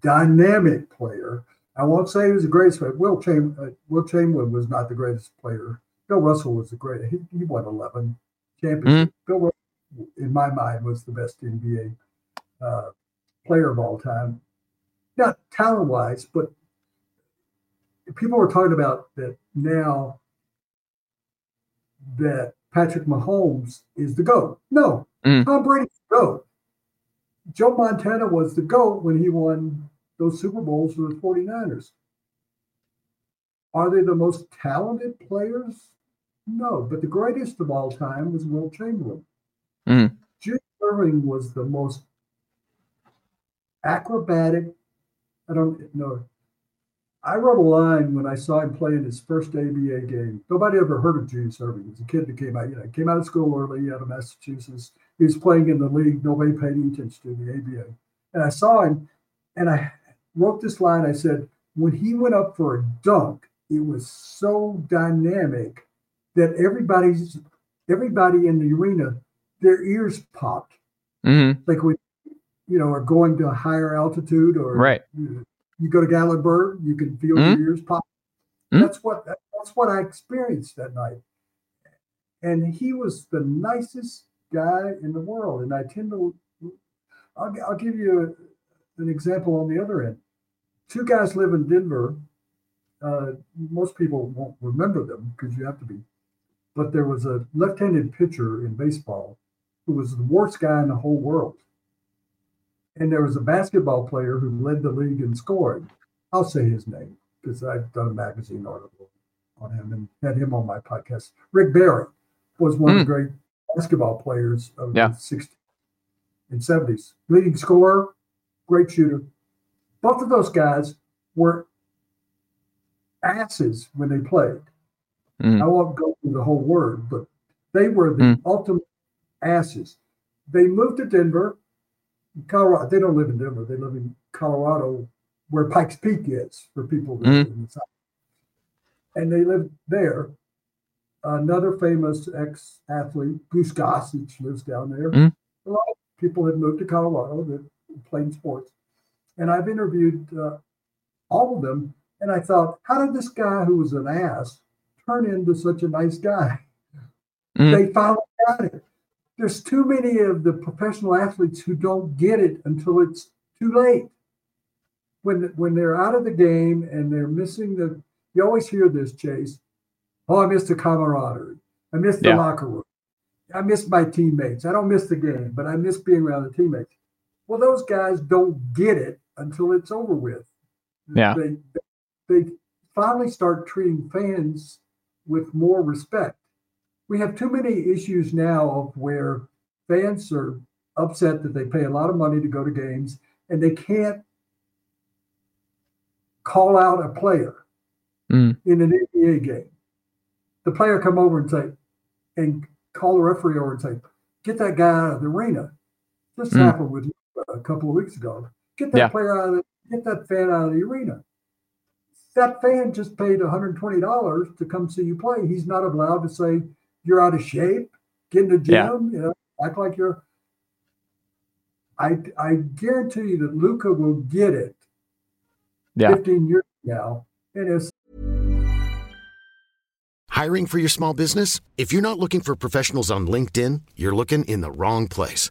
dynamic player. I won't say he was the greatest player. Will, Cham- uh, Wilt Chamberlain was not the greatest player. Bill Russell was the greatest. He, he won 11 championships. Bill Russell, in my mind, was the best NBA uh, player of all time. Not talent wise, but people are talking about that now that Patrick Mahomes is the GOAT. No, Mm. Tom Brady's the GOAT. Joe Montana was the GOAT when he won those Super Bowls for the 49ers. Are they the most talented players? No, but the greatest of all time was Wilt Chamberlain. Mhm. Julius Erving was the most acrobatic. I don't know. I wrote a line when I saw him play in his first ABA game. Nobody ever heard of Julius Erving. He was a kid that came out, you know, came out of school early out of Massachusetts. He was playing in the league. Nobody paid any attention to the ABA. And I saw him and I wrote this line. I said, when he went up for a dunk, it was so dynamic that everybody's everybody in the arena, their ears popped. hmm Like when you know are going to a higher altitude or Right. you, you go to Gatlinburg, you can feel Mhm. your ears pop. Mhm. That's what that's what I experienced that night. And he was the nicest guy in the world. And I tend to, I'll, I'll give you a, an example on the other end. Two guys live in Denver. Uh, most people won't remember them because you have to be. But there was a left-handed pitcher in baseball who was the worst guy in the whole world. And there was a basketball player who led the league in scoring. I'll say his name because I've done a magazine article on him and had him on my podcast. Rick Barry was one mm. of the great basketball players of yeah. the 60s and 70s. Leading scorer, great shooter. Both of those guys were asses when they played. Mm. I won't go through the whole word, but they were the mm. ultimate asses. They moved to Denver, Colorado. They don't live in Denver. They live in Colorado, where Pikes Peak is for people that mm. live in the south. And they lived there. Another famous ex-athlete, Goose Gossage, lives down there. Mm. A lot of people had moved to Colorado that played sports. And I've interviewed uh, all of them. And I thought, how did this guy who was an ass turn into such a nice guy? Mm. They finally got it. There's too many of the professional athletes who don't get it until it's too late. When, when they're out of the game and they're missing the, you always hear this, Chase. Oh, I missed the camaraderie. I missed the yeah. locker room. I miss my teammates. I don't miss the game, but I miss being around the teammates. Well, those guys don't get it until it's over with. Yeah. They, they finally start treating fans with more respect. We have too many issues now of where fans are upset that they pay a lot of money to go to games and they can't call out a player mm. in an NBA game. The player come over and say, and call the referee over and say, get that guy out of the arena. This mm. happened with a couple of weeks ago. Get that yeah. player out of the, get that fan out of the arena. That fan just paid $120 to come see you play. He's not allowed to say you're out of shape, get in the gym, yeah. you know, act like you're. I I guarantee you that Luka will get it. Yeah. 15 years now, and it's Hiring for your small business? If you're not looking for professionals on LinkedIn, you're looking in the wrong place.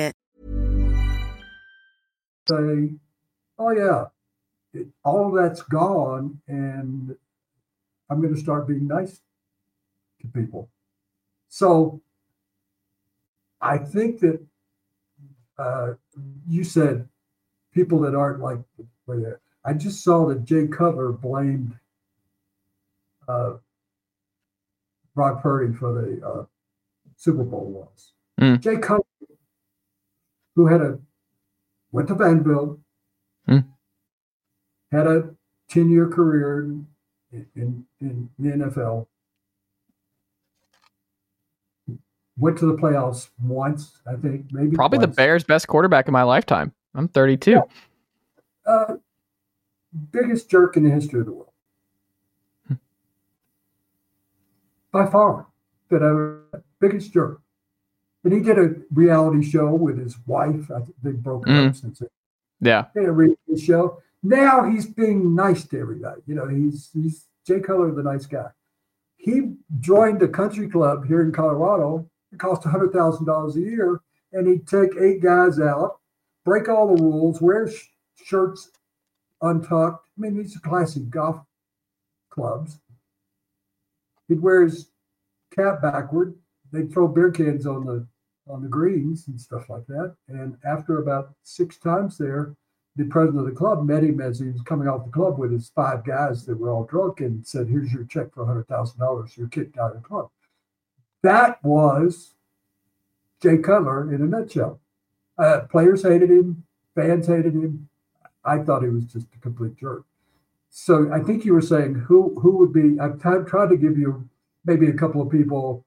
say, oh, yeah, it, all of that's gone, and I'm going to start being nice to people. So I think that uh, you said people that aren't like, I just saw that Jay Cutler blamed uh, Brock Purdy for the uh, Super Bowl loss. Mm. Jay Cutler, who had a went to Vanderbilt, hmm. had a 10 year career in, in, in, the NFL, went to the playoffs once, I think, maybe. Probably the Bears' best quarterback in my lifetime. I'm 32. Yeah. Uh, biggest jerk in the history of the world. Hmm. By far. That ever, biggest jerk. And he did a reality show with his wife. I think they broke mm. up since it. Yeah. Did a reality show. Now he's being nice to everybody. You know, he's he's Jay Cutler, the nice guy. He joined a country club here in Colorado. It cost hundred thousand dollars a year, and he'd take eight guys out, break all the rules, wear sh- shirts untucked. I mean, these are classic golf clubs. He'd wear his cap backward. They'd throw beer cans on the on the greens and stuff like that. And after about six times there, the president of the club met him as he was coming off the club with his five guys that were all drunk and said, Here's your check for $100,000. You're kicked out of the club. That was Jay Cutler in a nutshell. Uh, players hated him, fans hated him. I thought he was just a complete jerk. So I think you were saying who who would be. I've tried to give you maybe a couple of people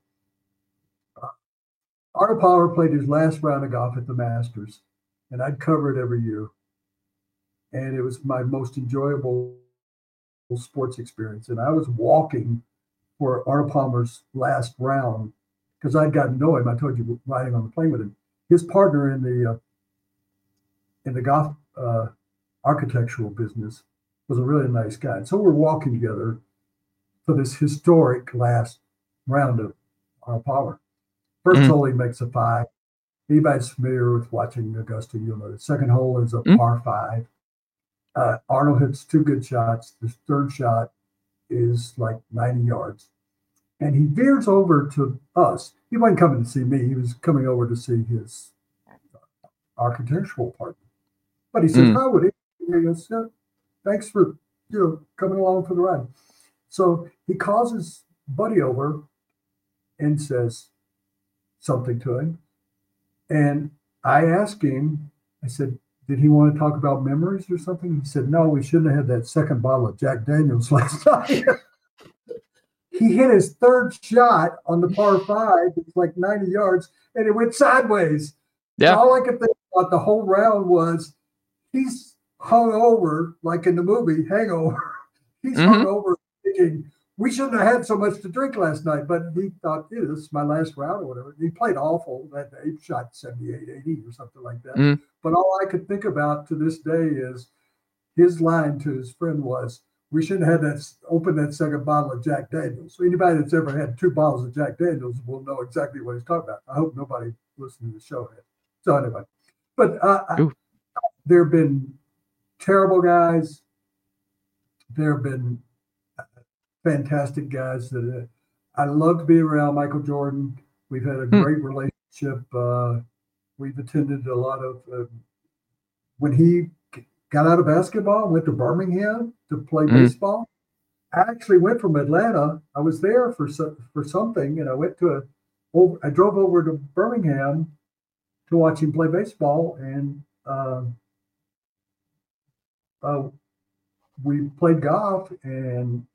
Arnold Palmer played his last round of golf at the Masters, and I'd cover it every year. And it was my most enjoyable sports experience. And I was walking for Arnold Palmer's last round because I'd gotten to know him. I told you riding on the plane with him. His partner in the uh, in the golf uh, architectural business was a really nice guy. And so we're walking together for this historic last round of Arnold Palmer. 1st hole he makes a five. Anybody's familiar with watching Augusta, you'll know the second hole is a Mhm. par five. Uh, Arnold hits two good shots. The third shot is like 90 yards. And he veers over to us. He wasn't coming to see me, he was coming over to see his architectural partner. But he said, Mm. How would it? He goes, "Yeah, Thanks for you know coming along for the ride. So he calls his buddy over and says something to him. And I asked him, I said, did he want to talk about memories or something? He said, no, we shouldn't have had that second bottle of Jack Daniels last night. he hit his third shot on the par five. It's like 90 yards and it went sideways. Yeah. All I could think about the whole round was he's hung over, like in the movie Hangover. He's Mhm. hung over thinking, we shouldn't have had so much to drink last night. But he thought, yeah, this is my last round or whatever. He played awful that day, He shot 78, 80 or something like that. Mm. But all I could think about to this day is his line to his friend was, we shouldn't have had that open that second bottle of Jack Daniels. So anybody that's ever had two bottles of Jack Daniels will know exactly what he's talking about. I hope nobody listening to the show has. So anyway, but uh, I- there have been terrible guys. There have been fantastic guys that uh, I love to be around. Michael Jordan. We've had a Hmm. great relationship. Uh, we've attended a lot of uh, when he got out of basketball, went to Birmingham to play Mm. baseball. I actually went from Atlanta. I was there for so, for something, and I went to a. Over, I drove over to Birmingham to watch him play baseball, and uh, uh, we played golf, and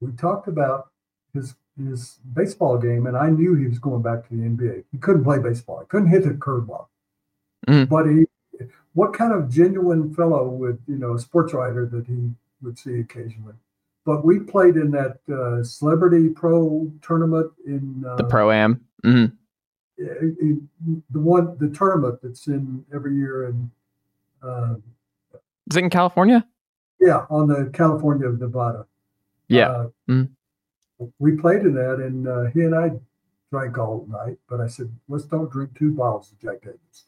we talked about his his baseball game, and I knew he was going back to the NBA. He couldn't play baseball. He couldn't hit the curveball, Mhm. but he. What kind of genuine fellow would you know, a sports writer that he would see occasionally? But we played in that uh, celebrity pro tournament in uh, The pro am. hmm in- the one the tournament that's in every year in uh, Is it in California? yeah on the California of Nevada. Yeah. Uh, Mhm. We played in that, and uh, he and I drank all night. But I said, let's don't drink two bottles of Jack Daniels.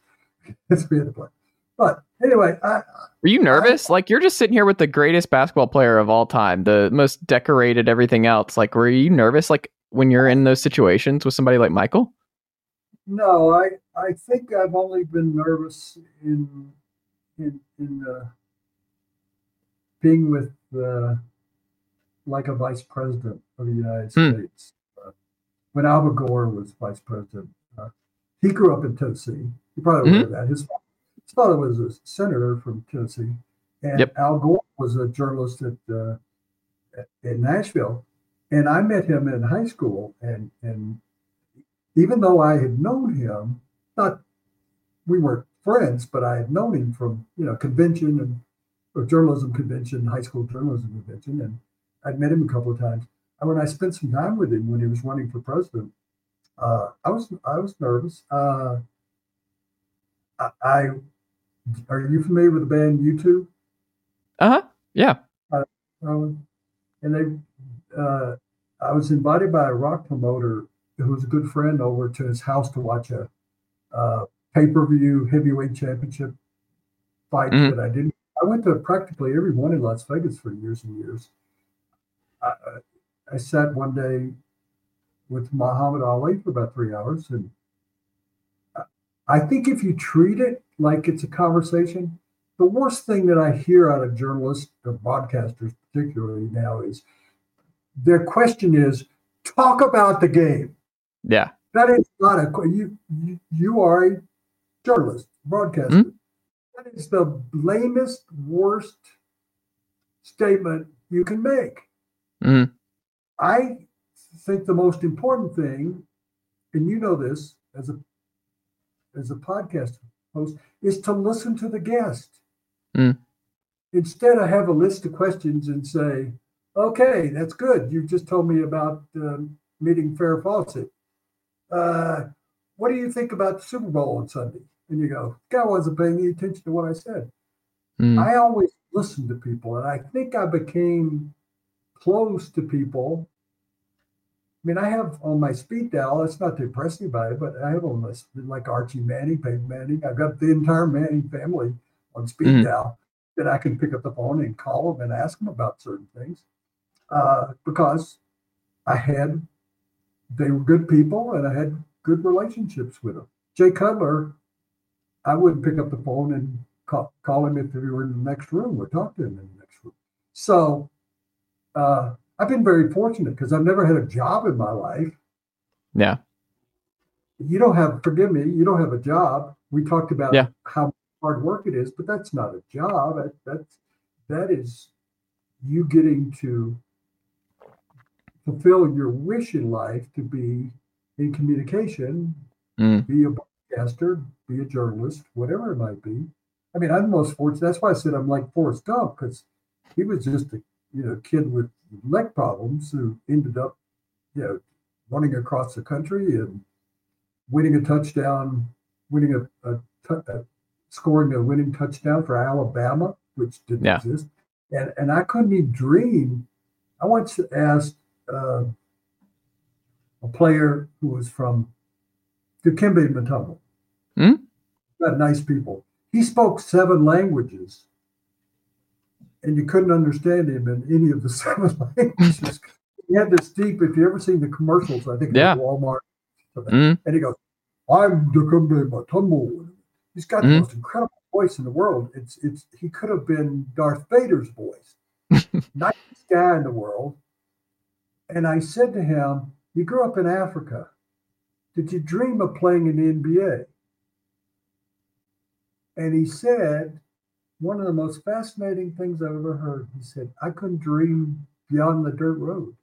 Let's be in the play. But anyway, I, Were you nervous? Like you're just sitting here with the greatest basketball player of all time, the most decorated, everything else. Like, were you nervous? Like when you're in those situations with somebody like Michael? no, I I think I've only been nervous in in in uh, being with uh, like a vice president of the United Hmm. States. Uh, when Al Gore was vice president, uh, he grew up in Tennessee. You probably Mm-hmm. of that. His, his father was a senator from Tennessee, and Yep. Al Gore was a journalist at uh, in Nashville. And I met him in high school, and and even though I had known him, not we weren't friends, but I had known him from you know convention and or journalism convention, high school journalism convention, and I'd met him a couple of times. And when I spent some time with him when he was running for president, uh, I was I was nervous. Uh, I, I are you familiar with the band U2? Uh huh. Yeah. Um, and they, uh, I was invited by a rock promoter who was a good friend over to his house to watch a uh, pay-per-view heavyweight championship fight Mhm. that I didn't. I went to practically every one in Las Vegas for years and years. I, I- sat one day with Muhammad Ali for about three hours, and I- think if you treat it like it's a conversation, the worst thing that I hear out of journalists or broadcasters, particularly now, is their question is talk about the game. Yeah. That is not a you. You, are a journalist, broadcaster. Hmm? That is the lamest, worst statement you can make. Mhm. I think the most important thing and you know this as a as a podcast host, is to listen to the guest. Mm. Instead, I have a list of questions and say, "Okay, that's good. You just told me about um, meeting Farrah Fawcett. Uh, what do you think about the Super Bowl on Sunday?" And you go, "Guy wasn't paying any attention to what I said." Mm. I always listen to people, and I think I became close to people. I mean, I have on my speed dial. It's not depressing about it, but I have on this like Archie Manning, Peyton Manning. I've got the entire Manning family on speed Mhm. dial that I can pick up the phone and call them and ask them about certain things uh, because I had they were good people and I had good relationships with them. Jay Cutler, I wouldn't pick up the phone and call, call him if we were in the next room or talk to him in the next room. So uh, I've been very fortunate because I've never had a job in my life. Yeah. You don't have, forgive me, you don't have a job. We talked about Yeah. how hard work it is, but that's not a job. That, that's that is you getting to fulfill your wish in life to be in communication, Mm. be a broadcaster, be a journalist, whatever it might be. I mean, I'm most fortunate. That's why I said I'm like Forrest Gump because he was just a you know kid with leg problems who ended up you know running across the country and winning a touchdown, winning a, a, uh scoring a winning touchdown for Alabama, which didn't Yeah. exist. And and I couldn't even dream. I once asked uh, a player who was from Dikembe Mutombo. Hmm? Got nice people. He spoke seven languages, and you couldn't understand him in any of the seven languages. he had this deep. If you ever seen the commercials, I think Yeah. Walmart. Mm. And he goes, "I'm Dikembe Mutombo." He's got the Mhm. most incredible voice in the world. It's it's he could have been Darth Vader's voice. Nicest guy in the world. And I said to him, "You grew up in Africa. Did you dream of playing in the NBA?" And he said, one of the most fascinating things I've ever heard. He said, I couldn't dream beyond the dirt road.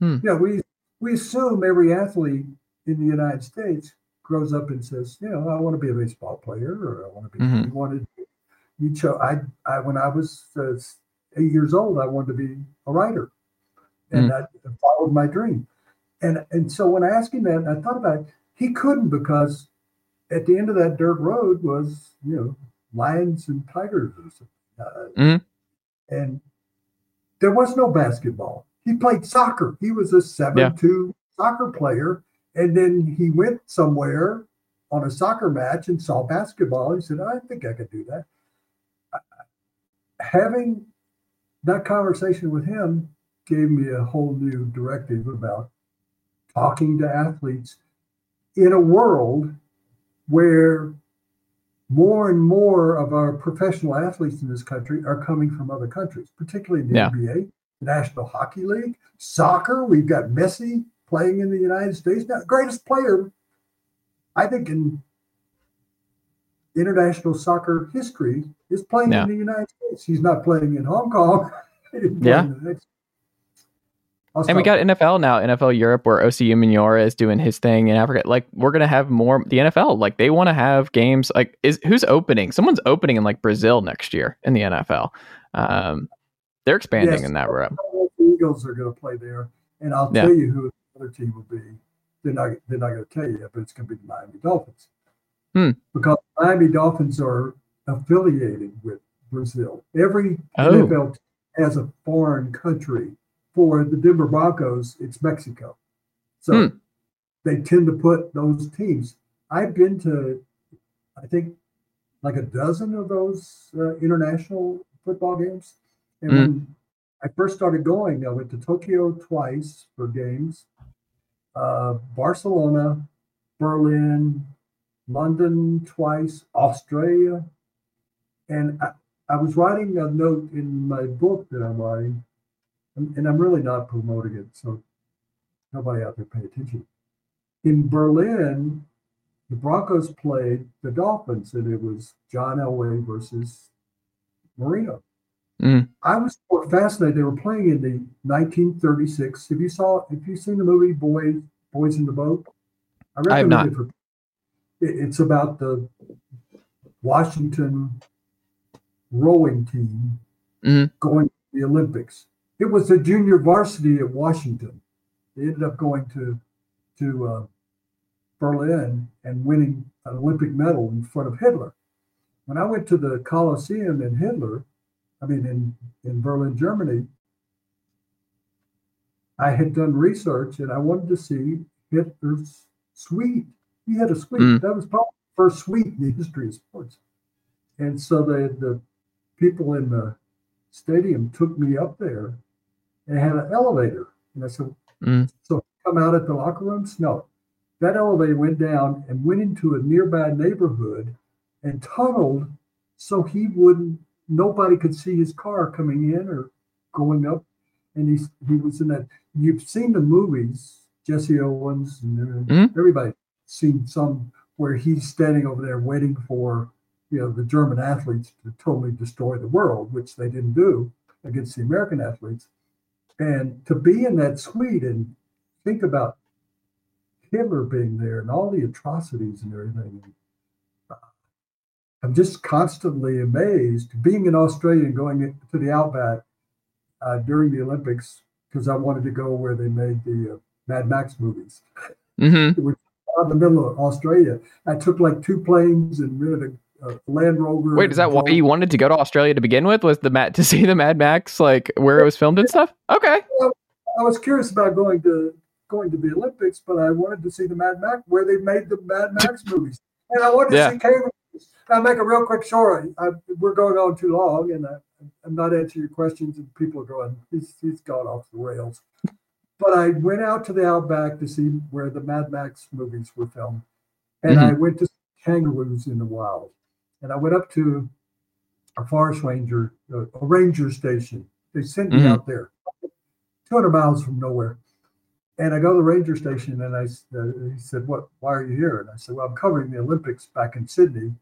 Hmm. Yeah, we we assume every athlete in the United States grows up and says, you know, I want to be a baseball player, or I want to be. Mhm. You wanted, you chose. I, I when I was uh, eight years old, I wanted to be a writer, and I followed my dream. And and so when I asked him that, I thought about it. He couldn't because at the end of that dirt road was, you know, lions and tigers or something. Uh, Mhm. And there was no basketball. He played soccer. He was a 7 2 soccer player. And then he went somewhere on a soccer match and saw basketball. He said, I think I could do that. Having that conversation with him gave me a whole new directive about talking to athletes in a world where more and more of our professional athletes in this country are coming from other countries, particularly the Yeah. NBA, National Hockey League, soccer. We've got Messi playing in the United States now, greatest player, I think, in international soccer history is playing Yeah. in the United States. He's not playing in Hong Kong. He didn't play Yeah. In the United States. And we got NFL now, NFL Europe, where Osi Umenyiora is doing his thing in Africa. Like we're gonna have more the NFL. Like they want to have games. Like is who's opening? Someone's opening in like Brazil next year in the NFL. Um, they're expanding Yes. in that room. The Eagles are going to play there, and I'll Yeah. tell you who the other team will be. They're not. They're not going to tell you, but it's going to be the Miami Dolphins. Hmm. Because Miami Dolphins are affiliated with Brazil. Every Oh. NFL has a foreign country. For the Denver Broncos, it's Mexico. So Hmm. they tend to put those teams. I've been to, I think, like a dozen of those uh, international football games. And Mm. when I first started going, I went to Tokyo twice for games, uh, Barcelona, Berlin, London twice, Australia. And I, I was writing a note in my book that I'm writing, and, and I'm really not promoting it, so nobody out there pay attention. In Berlin, the Broncos played the Dolphins, and it was John Elway versus Marino. Mm. I was more fascinated. They were playing in the 1936. If you saw, if you've seen the movie Boy Boys in the Boat? I have not. it for- it- it's about the Washington rowing team Mhm. going to the Olympics. It was the junior varsity at Washington. They ended up going to to uh, Berlin and winning an Olympic medal in front of Hitler. When I went to the Coliseum in Hitler, I mean in in Berlin, Germany, I had done research and I wanted to see Hitler's suite. He had a suite. Mm. That was probably the first suite in the history of sports. And so the the people in the stadium took me up there and had an elevator. And I said, Mm. so come out at the locker rooms? No. That elevator went down and went into a nearby neighborhood and tunneled so he wouldn't nobody could see his car coming in or going up. And he he was in that you've seen the movies, Jesse Owens and. Mhm. everybody seen some where he's standing over there waiting for you know the German athletes to totally destroy the world, which they didn't do against the American athletes. And to be in that suite and think about Hitler being there and all the atrocities and everything. I'm just constantly amazed being in Australia and going to the outback uh, during the Olympics because I wanted to go where they made the uh, Mad Max movies. hmm It was out in the middle of Australia. I took like two planes and rented a Land Rover. Wait, is that why you wanted to go to Australia to begin with? Was the Mad to see the Mad Max like where it was filmed and stuff? Okay. I was curious about going to going to the Olympics, but I wanted to see the Mad Max where they made the Mad Max movies, and I wanted to Yeah. see kangaroos. I'll make a real quick story. I, we're going on too long, and I, I'm not answering your questions, and people are going, he's he's gone off the rails. But I went out to the outback to see where the Mad Max movies were filmed, and mm-hmm. I went to kangaroos in the wild, and I went up to a forest ranger, a, a ranger station. They sent me Mhm. out there, 200 miles from nowhere. And I go to the ranger station, and I uh, he said, "What? Why are you here?" And I said, "Well, I'm covering the Olympics back in Sydney."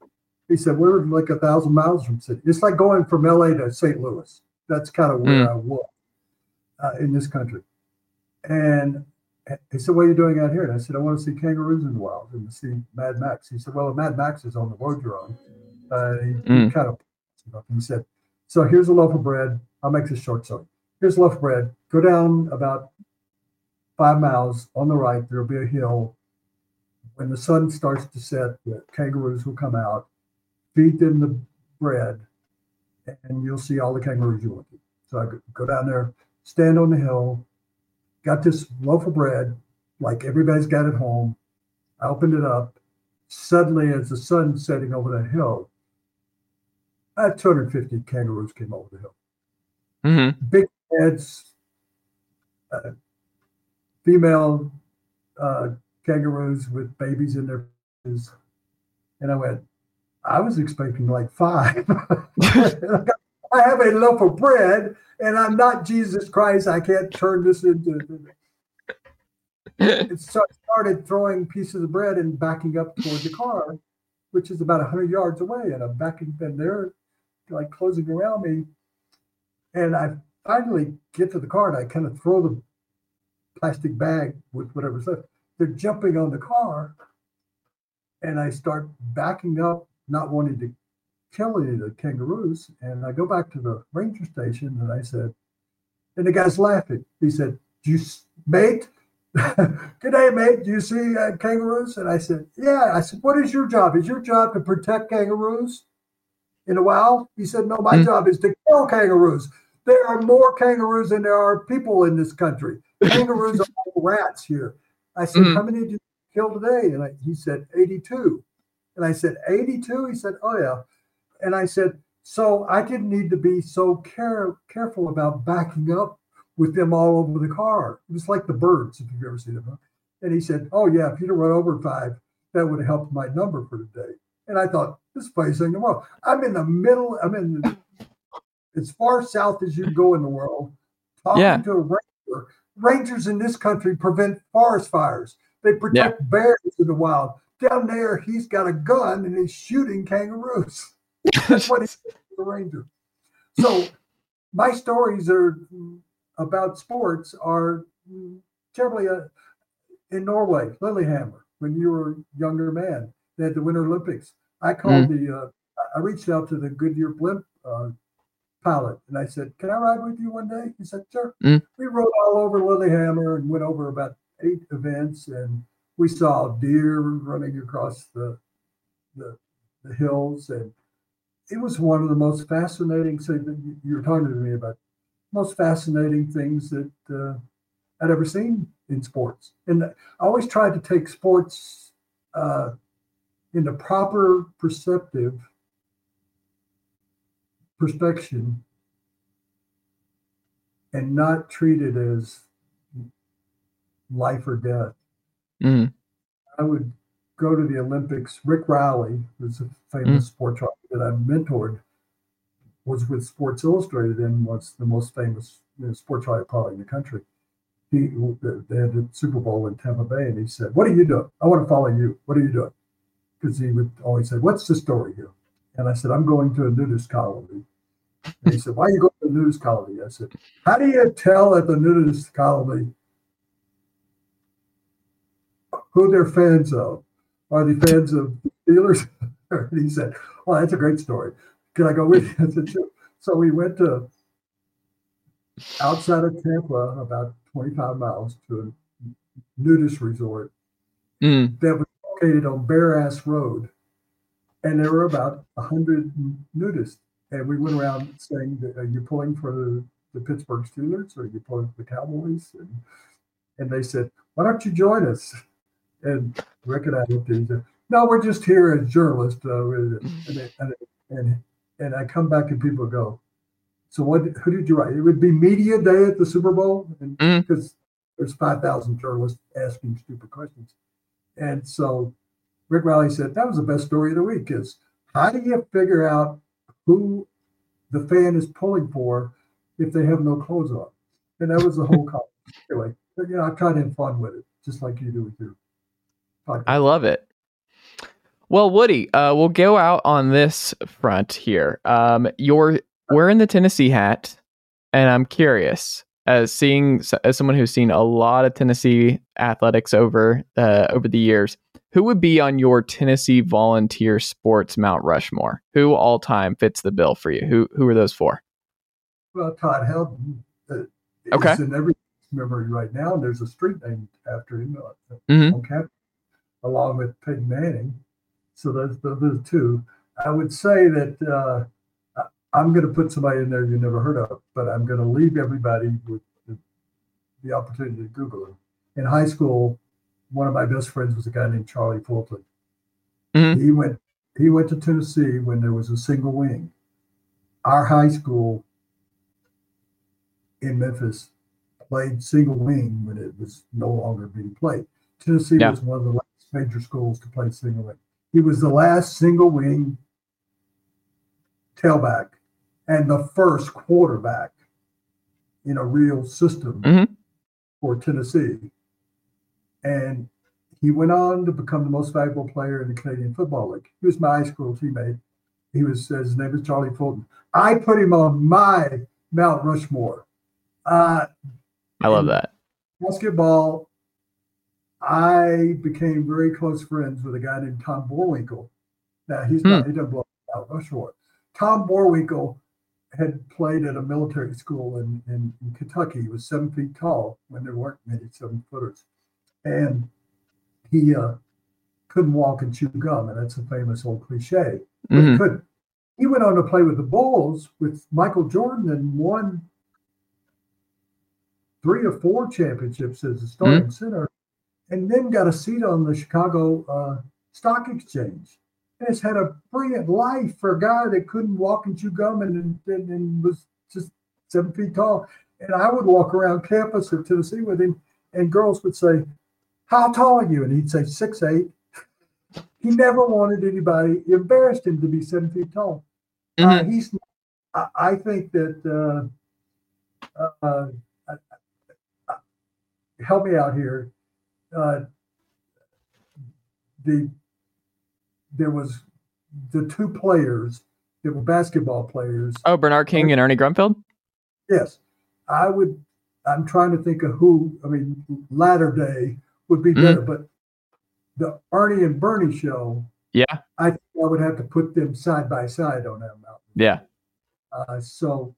He said, "We're like a thousand miles from Sydney. It's like going from LA to St. Louis. That's kind of where I was uh, in this country." And he said, "What are you doing out here?" And I said, "I want to see kangaroos in the wild and to see Mad Max." He said, "Well, Mad Max is on the road you're on." Uh, Mm. kind of he said, "So here's a loaf of bread. I'll make this short. So here's a loaf of bread. Go down about five miles on the right. There'll be a hill. When the sun starts to set, the kangaroos will come out. Feed them the bread, and you'll see all the kangaroos you want to. So I go down there, stand on the hill, got this loaf of bread, like everybody's got at home. I opened it up. Suddenly, as the sun's setting over the hill, uh, 250 kangaroos came over the hill. hmm Big heads, uh, female uh, kangaroos with babies in their faces. And I went, I was expecting like five. I have a loaf of bread and I'm not Jesus Christ. I can't turn this into. It I started throwing pieces of bread and backing up toward the car, which is about 100 yards away. And I'm backing, and they're like closing around me. And I finally get to the car and I kind of throw the plastic bag with whatever's left. They're jumping on the car. And I start backing up, not wanting to kill any of the kangaroos. And I go back to the ranger station and I said, and the guy's laughing. He said, Do you, mate? Good day, mate. Do you see uh, kangaroos? And I said, Yeah. I said, What is your job? Is your job to protect kangaroos in the wild? He said, No, my Hmm. job is to kill kangaroos. There are more kangaroos than there are people in this country. Kangaroos are all rats here. I said, Mhm. How many did you kill today? And I, he said, 82. And I said, 82? He said, Oh, yeah. And I said, So I didn't need to be so care, careful about backing up with them all over the car. It was like the birds, if you've ever seen them. And he said, Oh, yeah, if you'd have run over five, that would have helped my number for today. And I thought, this the thing in the world. I'm in the middle, I'm in the, as far south as you can go in the world, talking Yeah. to a ranger. Rangers in this country prevent forest fires. They protect bears in the wild. Down there, he's got a gun and he's shooting kangaroos. That's what he's a ranger. So my stories are about sports are terribly uh, in Norway, Lillehammer, when you were a younger man. They had the Winter Olympics. I called the, uh, I reached out to the Goodyear blimp uh, pilot and I said, Can I ride with you one day? He said, Sure. Mm. We rode all over Lillehammer and went over about eight events and we saw deer running across the, the, the hills. And it was one of the most fascinating things that you- you were talking to me about, most fascinating things that uh, I'd ever seen in sports. And I always tried to take sports uh, in the proper perceptive perspection and not treat it as life or death. Mhm. I would go to the Olympics. Rick Reilly, who's a famous sports writer that I mentored, was with Sports Illustrated and was the most famous you know, sports writer probably in the country. He they had the Super Bowl in Tampa Bay, and he said, "What are you doing? I want to follow you. What are you doing?" Because he would always say, "What's the story here?" And I said, "I'm going to a nudist colony." And he said, "Why are you going to a nudist colony?" I said, "How do you tell at the nudist colony who they're fans of? Are they fans of Steelers?" and he said, "Well, that's a great story. Can I go with you?" I said, "Sure." So we went to outside of Tampa, about 25 miles, to a nudist resort Mm. that was located on Bear Ass Road. And there were about 100 nudists. And we went around saying, Are you pulling for the, Pittsburgh Steelers or are you pulling for the Cowboys? And, and they said, Why don't you join us? And Rick and I looked at each other. No, we're just here as journalists. Uh, and, and, and, and I come back and people go, So what? who did you write? It would be Media Day at the Super Bowl. And Mhm. because there's 5,000 journalists asking stupid questions. And so Rick Reilly said that was the best story of the week is how do you figure out who the fan is pulling for if they have no clothes on? And that was the whole conversation. Anyway, you know, I try to have fun with it, just like you do with your podcast. I love it. Well, Woody, uh, we'll go out on this front here. Um, you're wearing the Tennessee hat, and I'm curious, as seeing as someone who's seen a lot of Tennessee athletics over uh, over the years, who would be on your Tennessee volunteer sports Mount Rushmore? Who all time fits the bill for you? Who who are those four? Well, Todd Helton uh, is Okay. in every memory right now. And there's a street named after him uh, Mhm. on campus, along with Peyton Manning. So those, those are the two. I would say that uh, I'm going to put somebody in there you never heard of, but I'm going to leave everybody with the, the opportunity to Google him. In high school, one of my best friends was a guy named Charlie Fulton. Mhm. He went he went to Tennessee when there was a single wing. Our high school in Memphis played single wing when it was no longer being played. Tennessee Yeah. was one of the last major schools to play single wing. He was the last single wing tailback and the first quarterback in a real system Mhm. for Tennessee. And he went on to become the most valuable player in the Canadian Football League. He was my high school teammate. He was his name was Charlie Fulton. I put him on my Mount Rushmore. Uh, I love that. basketball, I became very close friends with a guy named Tom Boerwinkle. Now he's not he doesn't to Mount Rushmore. Tom Boerwinkle had played at a military school in, in, in Kentucky. He was seven feet tall when there weren't many seven footers. And he uh, couldn't walk and chew gum, and that's a famous old cliche. But he couldn't. He went on to play with the Bulls with Michael Jordan and won three or four championships as a starting center, and then got a seat on the Chicago uh, Stock Exchange. And has had a brilliant life for a guy that couldn't walk and chew gum and, and, and was just seven feet tall. And I would walk around campus of Tennessee with him, and girls would say, How tall are you? And he'd say, Six eight. He never wanted anybody, embarrassed him to be seven feet tall. Uh, Mhm. he's, I, I think that, uh, uh, uh, uh, help me out here. Uh, the there was the two players that were basketball players. Oh, Bernard King and Ernie Grunfeld. Yes, I would. I'm trying to think of who. I mean, latter day would be better. But the Ernie and Bernie show, Yeah. I think I would have to put them side by side on that mountain. Yeah. Uh, so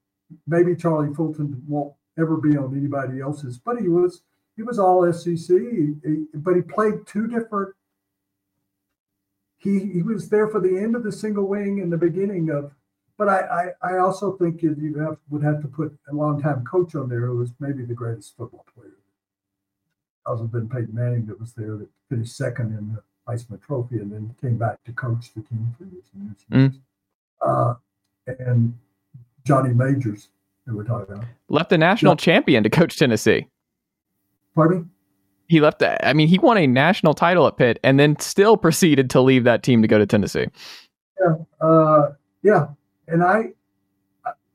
maybe Charlie Fulton won't ever be on anybody else's, but he was he was all SEC. He, he- but he played two different. He he was there for the end of the single wing and the beginning of. But I I, I also think you you have would have to put a longtime coach on there who was maybe the greatest football player. Other than Peyton Manning that was there that finished second in the Heisman Trophy and then came back to coach the team for years and years. And, years. Uh, and Johnny Majors, that we're talking about. Left the national Yeah. champion to coach Tennessee. Pardon me? He left. I mean, he won a national title at Pitt, and then still proceeded to leave that team to go to Tennessee. Yeah, uh, yeah, and I,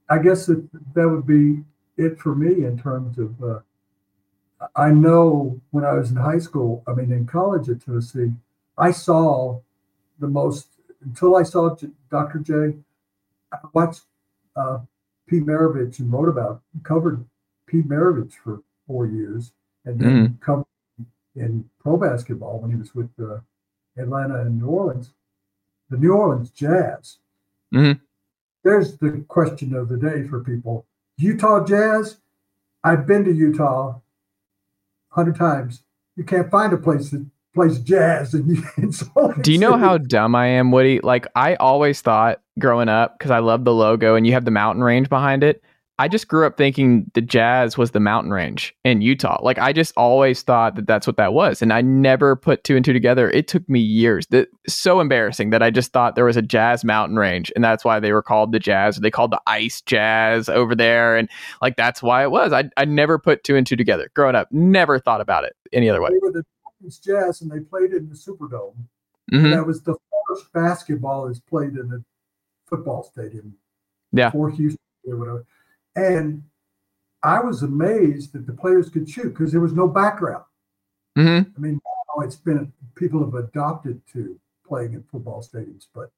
I- guess that that would be it for me in terms of. Uh, I know when I was in high school, I mean in college at Tennessee, I saw the most until I saw J- Dr. J. I watched uh, Pete Maravich and wrote about covered Pete Maravich for four years, and then covered in pro basketball when he was with uh, Atlanta and New Orleans, the New Orleans Jazz. Mhm. There's the question of the day for people. Utah Jazz. I've been to Utah hundred times. You can't find a place that plays jazz, and only Do you know city. how dumb I am, Woody? Like, I always thought growing up, because I love the logo and you have the mountain range behind it. I just grew up thinking the Jazz was the mountain range in Utah. Like, I just always thought that that's what that was. And I never put two and two together. It took me years. That so embarrassing that I just thought there was a Jazz mountain range. And that's why they were called the Jazz. They called the Ice Jazz over there. And like, that's why it was. I, I never put two and two together growing up. Never thought about it any other way. They were the Jazz, and they played in the Superdome. Mhm. That was the first basketball that's played in a football stadium. Yeah. For Houston or whatever. And I was amazed that the players could shoot because there was no background. hmm I mean, now it's been people have adopted to playing in football stadiums, but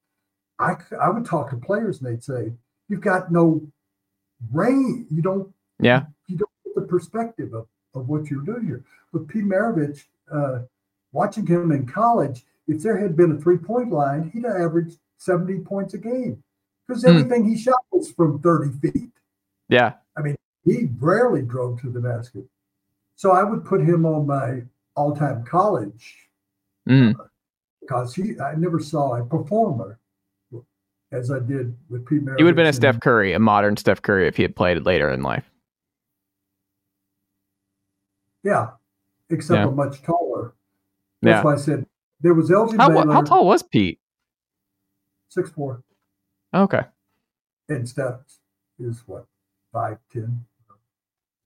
I I would talk to players and they'd say, "You've got no range. You don't Yeah. you don't get the perspective of, of what you're doing here." But Pete Maravich, uh, watching him in college, if there had been a three point line, he'd have averaged 70 points a game because Hmm. everything he shot was from 30 feet. Yeah. I mean, he rarely drove to the basket. So I would put him on my all time college Mm. because he I never saw a performer as I did with Pete Maravich. He would have been a Steph Curry, a modern Steph Curry, if he had played later in life. Yeah, except Yeah. a much taller. That's Yeah. why I said there was Elgin How, Baylor, how tall was Pete? six four, Okay. and Steph is what five ten.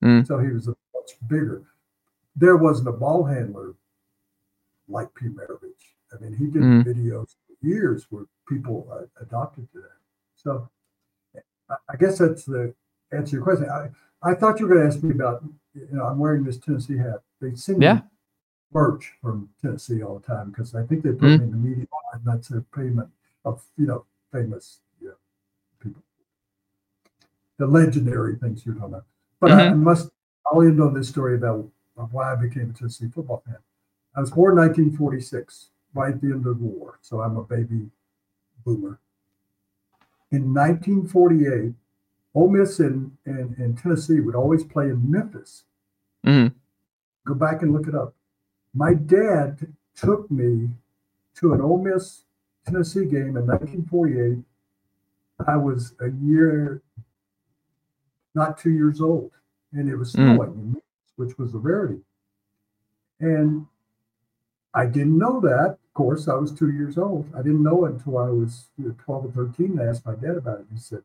Mm. So he was a much bigger. There wasn't a ball handler like P. Maravich. I mean, he did Mm. videos for years where people uh, adopted to that. So I, I guess that's the answer to your question. I, I thought you were going to ask me about, you know, I'm wearing this Tennessee hat. They send Yeah. me merch from Tennessee all the time because I think they put Mm. me in the media and that's a payment of, you know, famous you know, people. The legendary things you're talking about. But I, I must, I'll end on this story about why I became a Tennessee football fan. I was born in 1946, right at the end of the war. So I'm a baby boomer. In 1948, Ole Miss and, and, and Tennessee would always play in Memphis. Mhm. Go back and look it up. My dad took me to an Ole Miss Tennessee game in 1948. I was a year, not two years old, and it was Mm. snowing, in which was a rarity. And I didn't know that. Of course, I was two years old. I didn't know it until I was you know, 12 or 13. I asked my dad about it. He said,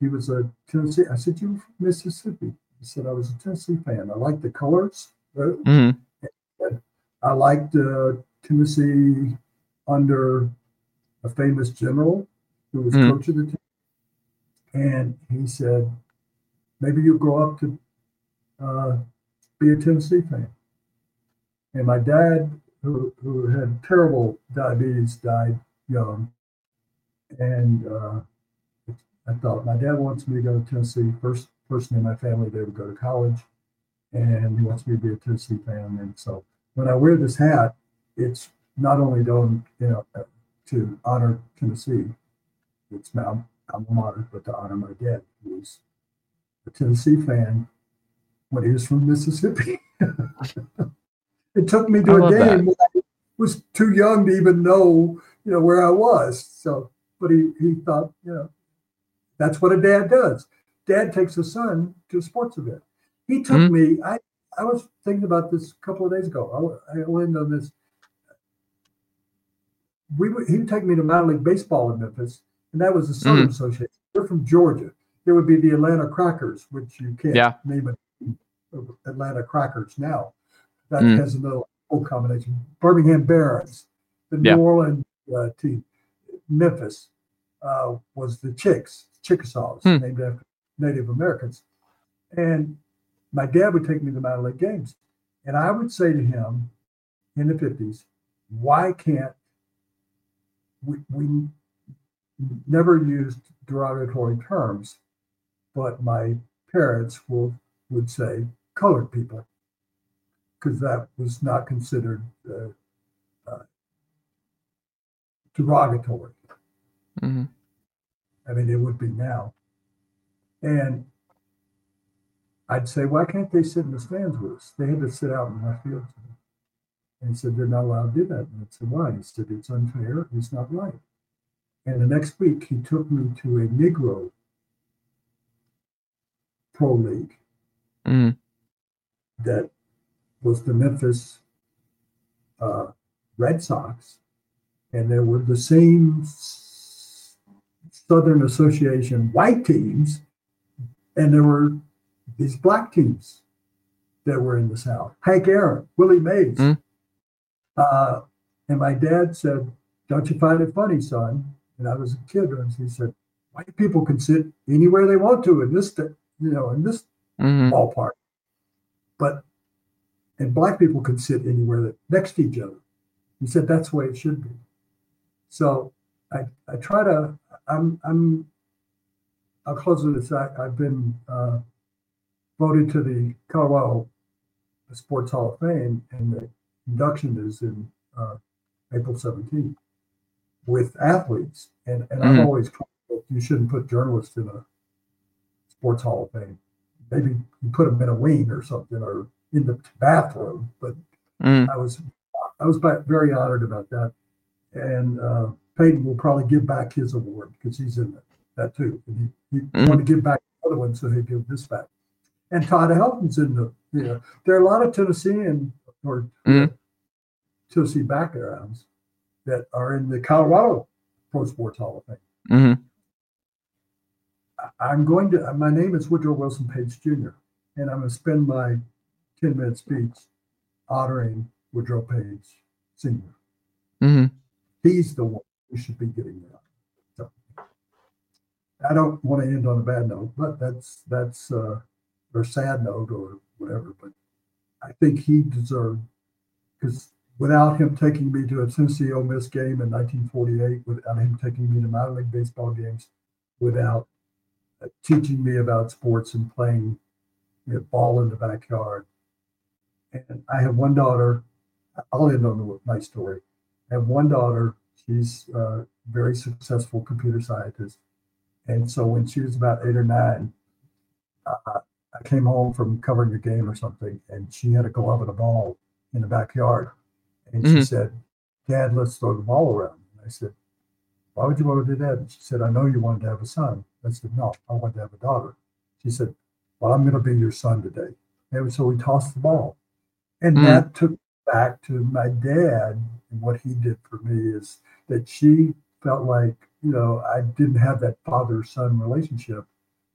he was a Tennessee. I said, you were from Mississippi. He said, I was a Tennessee fan. I liked the colors. Uh, hmm I liked uh, Tennessee under a famous general who was Mhm. coach of the team. And he said, maybe you'll grow up to uh, be a Tennessee fan. And my dad, who, who had terrible diabetes, died young. And uh, I thought, my dad wants me to go to Tennessee. First person in my family that ever go to college. And he wants me to be a Tennessee fan. And so when I wear this hat, it's not only done, you know, to honor Tennessee, it's my alma mater, but to honor my dad, who was a Tennessee fan when he was from Mississippi. it took me to I a game when I was too young to even know, you know, where I was. So, but he, he thought, you know, that's what a dad does. Dad takes a son to a sports event. He took Mhm. me, I, I was thinking about this a couple of days ago. I, I went on this. We would, he would take me to minor league baseball in Memphis, and that was the Southern Association. They're from Georgia. There would be the Atlanta Crackers, which you can't Yeah. name it Atlanta Crackers now. That Mm. has another old combination. Birmingham Barons, the Yeah. New Orleans uh, team, Memphis uh, was the Chicks, Chickasaws, Hmm. named after Native Americans. And my dad would take me to minor league games. And I would say to him in the 50s, why can't we, we never used derogatory terms, but my parents will, would say colored people, because that was not considered uh, uh, derogatory. hmm I mean, it would be now. And I'd say, why can't they sit in the stands with us? They had to sit out in my field. And he said, they're not allowed to do that. And I said, why? He said, it's unfair. It's not right. And the next week, he took me to a Negro Pro League hmm that was the Memphis uh, Red Sox. And there were the same Southern Association white teams, and there were these black teams that were in the South. Hank Aaron, Willie Mays. Mm. Uh, and my dad said, Don't you find it funny, son? And I was a kid, and he said, White people can sit anywhere they want to in this, you know, in this hmm ballpark. But and black people can sit anywhere that next to each other. He said that's the way it should be. So I I try to I'm I'm I'll close with this. I, I've been uh, voted to the Colorado Sports Hall of Fame, and the induction is in uh, April 17th with athletes. And and I've Mhm. always you shouldn't put journalists in a Sports Hall of Fame. Maybe you put them in a wing or something, or in the bathroom. But mm I was I was very honored about that. And uh, Peyton will probably give back his award because he's in that, too. And he, he Mhm. wanted to give back the other one, so he'd give this back. And Todd Helton's in the, you know, there are a lot of Tennessean or Mhm. Tennessee backgrounds that are in the Colorado Pro Sports Hall of Fame. hmm I- I'm going to, my name is Woodrow Wilson Paige Jr., and I'm going to spend my 10 minute speech honoring Woodrow Paige Sr. hmm He's the one who should be getting that. So I don't want to end on a bad note, but that's, that's, uh, or sad note or whatever, but I think he deserved, because without him taking me to a Tennessee Ole Miss game in 1948, without him taking me to minor league baseball games, without teaching me about sports and playing you know, ball in the backyard. And I have one daughter. I'll end on my story. I have one daughter. She's a very successful computer scientist. And so when she was about eight or nine, uh, I came home from covering a game or something, and she had a glove and a ball in the backyard. And she Mhm. said, Dad, let's throw the ball around. And I said, Why would you want to do that? And she said, I know you wanted to have a son. I said, No, I want to have a daughter. She said, Well, I'm going to be your son today. And so we tossed the ball. And Mm. that took back to my dad. And what he did for me is that she felt like, you know, I didn't have that father son relationship,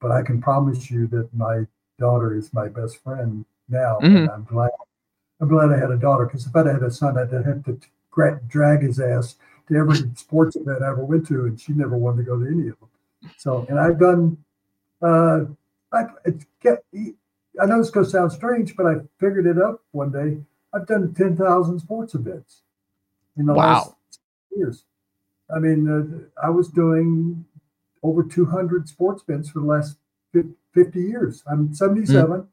but I can promise you that my daughter is my best friend now. Mhm. And I'm glad. I'm glad I had a daughter because if I'd had a son, I'd have to drag his ass to every sports event I ever went to, and she never wanted to go to any of them. So, and I've done. Uh, I get. I know this going to sound strange, but I figured it up one day. I've done ten thousand sports events in the Wow. last years. I mean, uh, I was doing over two hundred sports events for the last fifty years. I'm seventy-seven.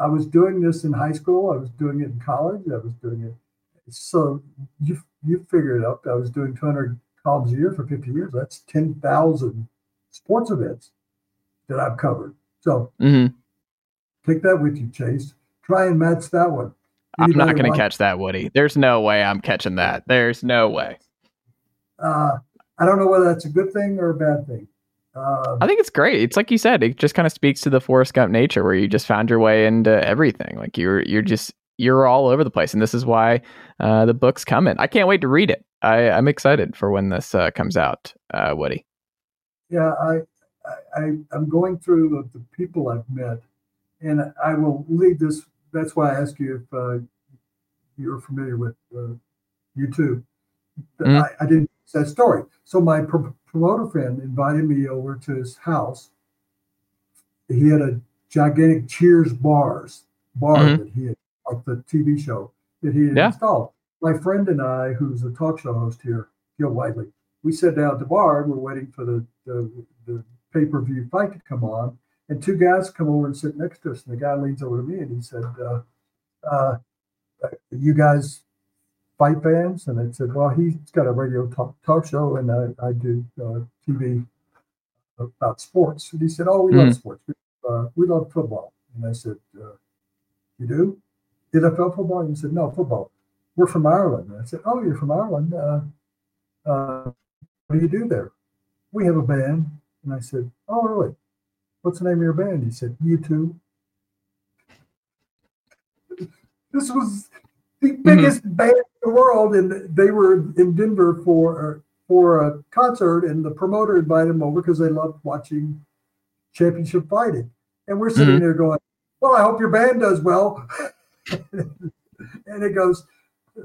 I was doing this in high school. I was doing it in college. I was doing it. So you you figure it out. I was doing 200 columns a year for 50 years. That's 10,000 sports events that I've covered. So Mhm. take that with you, Chase. Try and match that one. I'm not going to catch that, Woody. There's no way I'm catching that. There's no way. Uh, I don't know whether that's a good thing or a bad thing. Uh, I think it's great. It's like you said, it just kind of speaks to the Forrest Gump nature where you just found your way into everything. Like you're you're just you're all over the place, and this is why uh, the book's coming. I can't wait to read it. I, I'm excited for when this uh, comes out, uh, Woody. yeah, I, I, I'm going through the, the people I've met, and I will leave this. That's why I ask you if uh, you're familiar with uh, U2. Mhm. I, I didn't that story. So my pro- promoter friend invited me over to his house. He had a gigantic Cheers bars bar Mhm. that he had, like the TV show that he had Yeah. installed. My friend and I, who's a talk show host here, Gil Whiteley, we sat down at the bar and we're waiting for the, the, the pay per view fight to come on. And two guys come over and sit next to us. And the guy leans over to me and he said, uh, uh, You guys fight fans? And I said, Well, he's got a radio talk, talk show and I, I do uh, TV about sports. And he said, Oh, we love Mhm. sports. We, uh, we love football. And I said, uh, You do? NFL football? And he said, No, football. We're from Ireland. And I said, Oh, you're from Ireland. Uh, uh, what do you do there? We have a band. And I said, Oh, really? What's the name of your band? He said, U2. This was the biggest band in the world, and they were in Denver for for a concert, and the promoter invited them over because they loved watching championship fighting. And we're sitting Mhm. there going, "Well, I hope your band does well." and it goes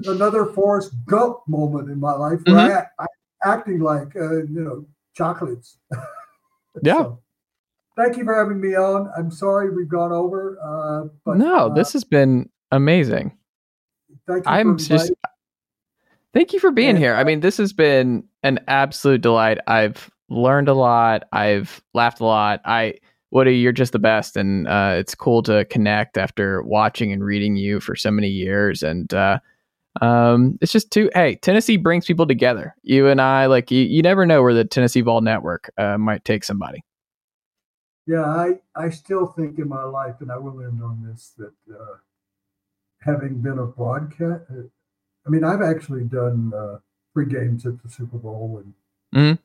another Forrest Gump moment in my life where I, I'm acting like uh, you know chocolates. Yeah. So, thank you for having me on. I'm sorry we've gone over, uh, but no, uh, this has been amazing. thank you I'm for just thank you for being And, here. I mean, this has been an absolute delight. I've learned a lot. I've laughed a lot. I Woody, you're just the best, and uh, it's cool to connect after watching and reading you for so many years. And uh, um, it's just too. Hey, Tennessee brings people together. You and I, like you, you never know where the Tennessee Vol Network uh, might take somebody. Yeah, I, I still think in my life, and I will end on this, that uh, having been a broadcast, I mean, I've actually done uh, three games at the Super Bowl and Mhm.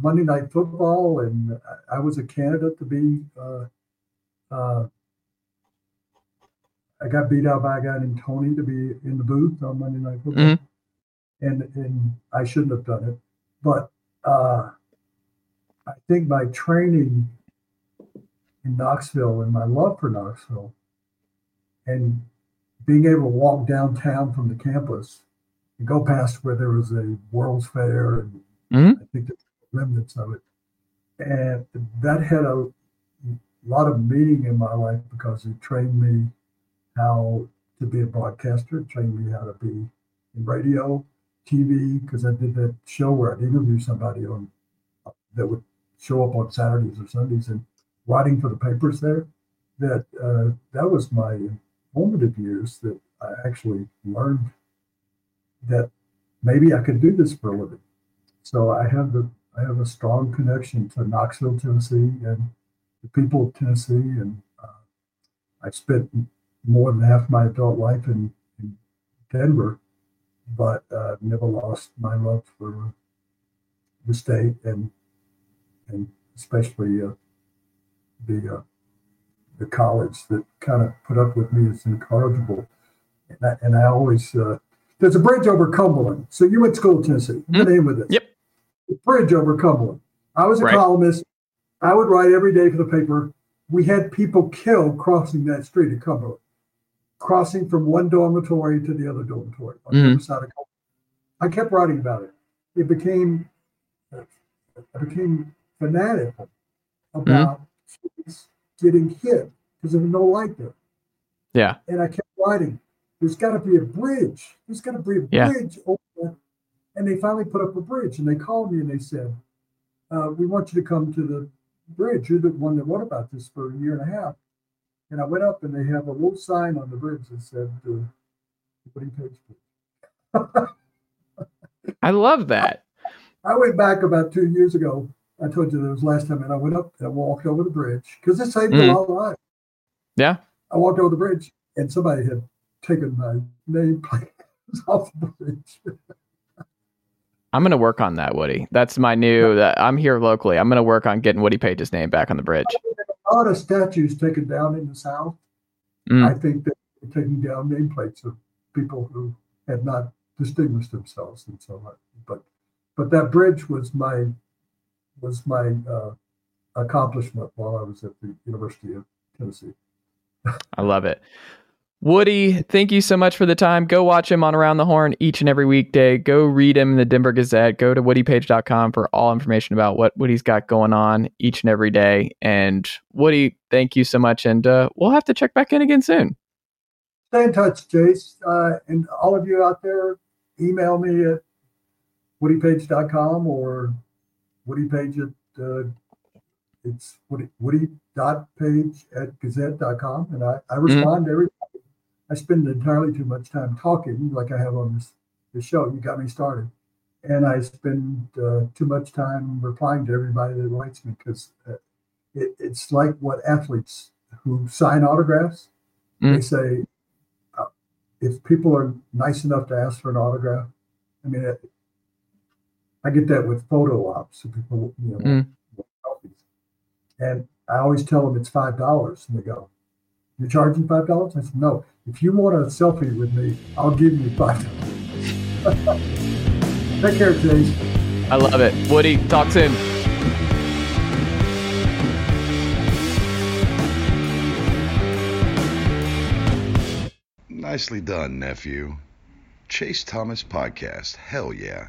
Monday Night Football, and I- was a candidate to be. Uh, uh, I got beat out by a guy named Tony to be in the booth on Monday Night Football, Mhm. and and I shouldn't have done it, but uh, I think my training in Knoxville and my love for Knoxville and being able to walk downtown from the campus and go past where there was a World's Fair and Mhm. I think there's remnants of it. And that had a lot of meaning in my life because it trained me how to be a broadcaster, trained me how to be in radio, TV, because I did that show where I'd interview somebody on that would show up on Saturdays or Sundays and writing for the papers there. That uh, that was my formative years that I actually learned that maybe I could do this for a living. So I have the I have a strong connection to Knoxville, Tennessee, and the people of Tennessee, and uh, I spent more than half my adult life in, in Denver, but uh, never lost my love for the state and and especially uh, the uh, the college that kind of put up with me as incorrigible. And I, and I always uh, there's a bridge over Cumberland. So you went to school in Tennessee. I'm end with this. Yep. The bridge over Cumberland. I was a Right. columnist. I would write every day for the paper. We had people killed crossing that street in Cumberland, crossing from one dormitory to the other dormitory on the Mhm. other side of Cumberland. I kept writing about it. It became I became fanatical about kids getting hit because there was no light there. Yeah. And I kept writing, there's got to be a bridge. There's got to be a Yeah. bridge over. And they finally put up a bridge and they called me and they said, uh, We want you to come to the bridge. You're the one that wrote about this for a year and a half. And I went up and they have a little sign on the bridge that said, uh, Woody Paige Bridge. I love that. I went back about two years ago. I told you that was last time, and I went up and I walked over the bridge because it saved a lot of lives. Yeah. I walked over the bridge and somebody had taken my name plate off the bridge. I'm gonna work on that, Woody. That's my new. That I'm here locally. I'm gonna work on getting Woody Paige's name back on the bridge. A lot of statues taken down in the South. Mm. I think that they're taking down nameplates of people who had not distinguished themselves and so on. But but that bridge was my was my uh, accomplishment while I was at the University of Tennessee. I love it. Woody, thank you so much for the time. Go watch him on Around the Horn each and every weekday. Go read him in the Denver Gazette. Go to woodypaige.com for all information about what Woody's got going on each and every day. And Woody, thank you so much. And uh, we'll have to check back in again soon. Stay in touch, Jace. Uh, and all of you out there, email me at woodypaige.com or woodypage at uh, it's woody, woody.paige at gazette.com. And I, I respond to everybody. I spend entirely too much time talking, like I have on this, this show. You got me started. And I spend uh, too much time replying to everybody that writes me because uh, it, it's like what athletes who sign autographs, they Mm. say, uh, if people are nice enough to ask for an autograph, I mean, it, I get that with photo ops. So people, you know, Mm. selfies. and I always tell them it's five dollars, and they go, "You're charging five dollars?" I said, "No. If you want a selfie with me, I'll give you five dollars." Take care, Chase. I love it. Woody, talk soon. Nicely done, nephew. Chase Thomas Podcast. Hell yeah.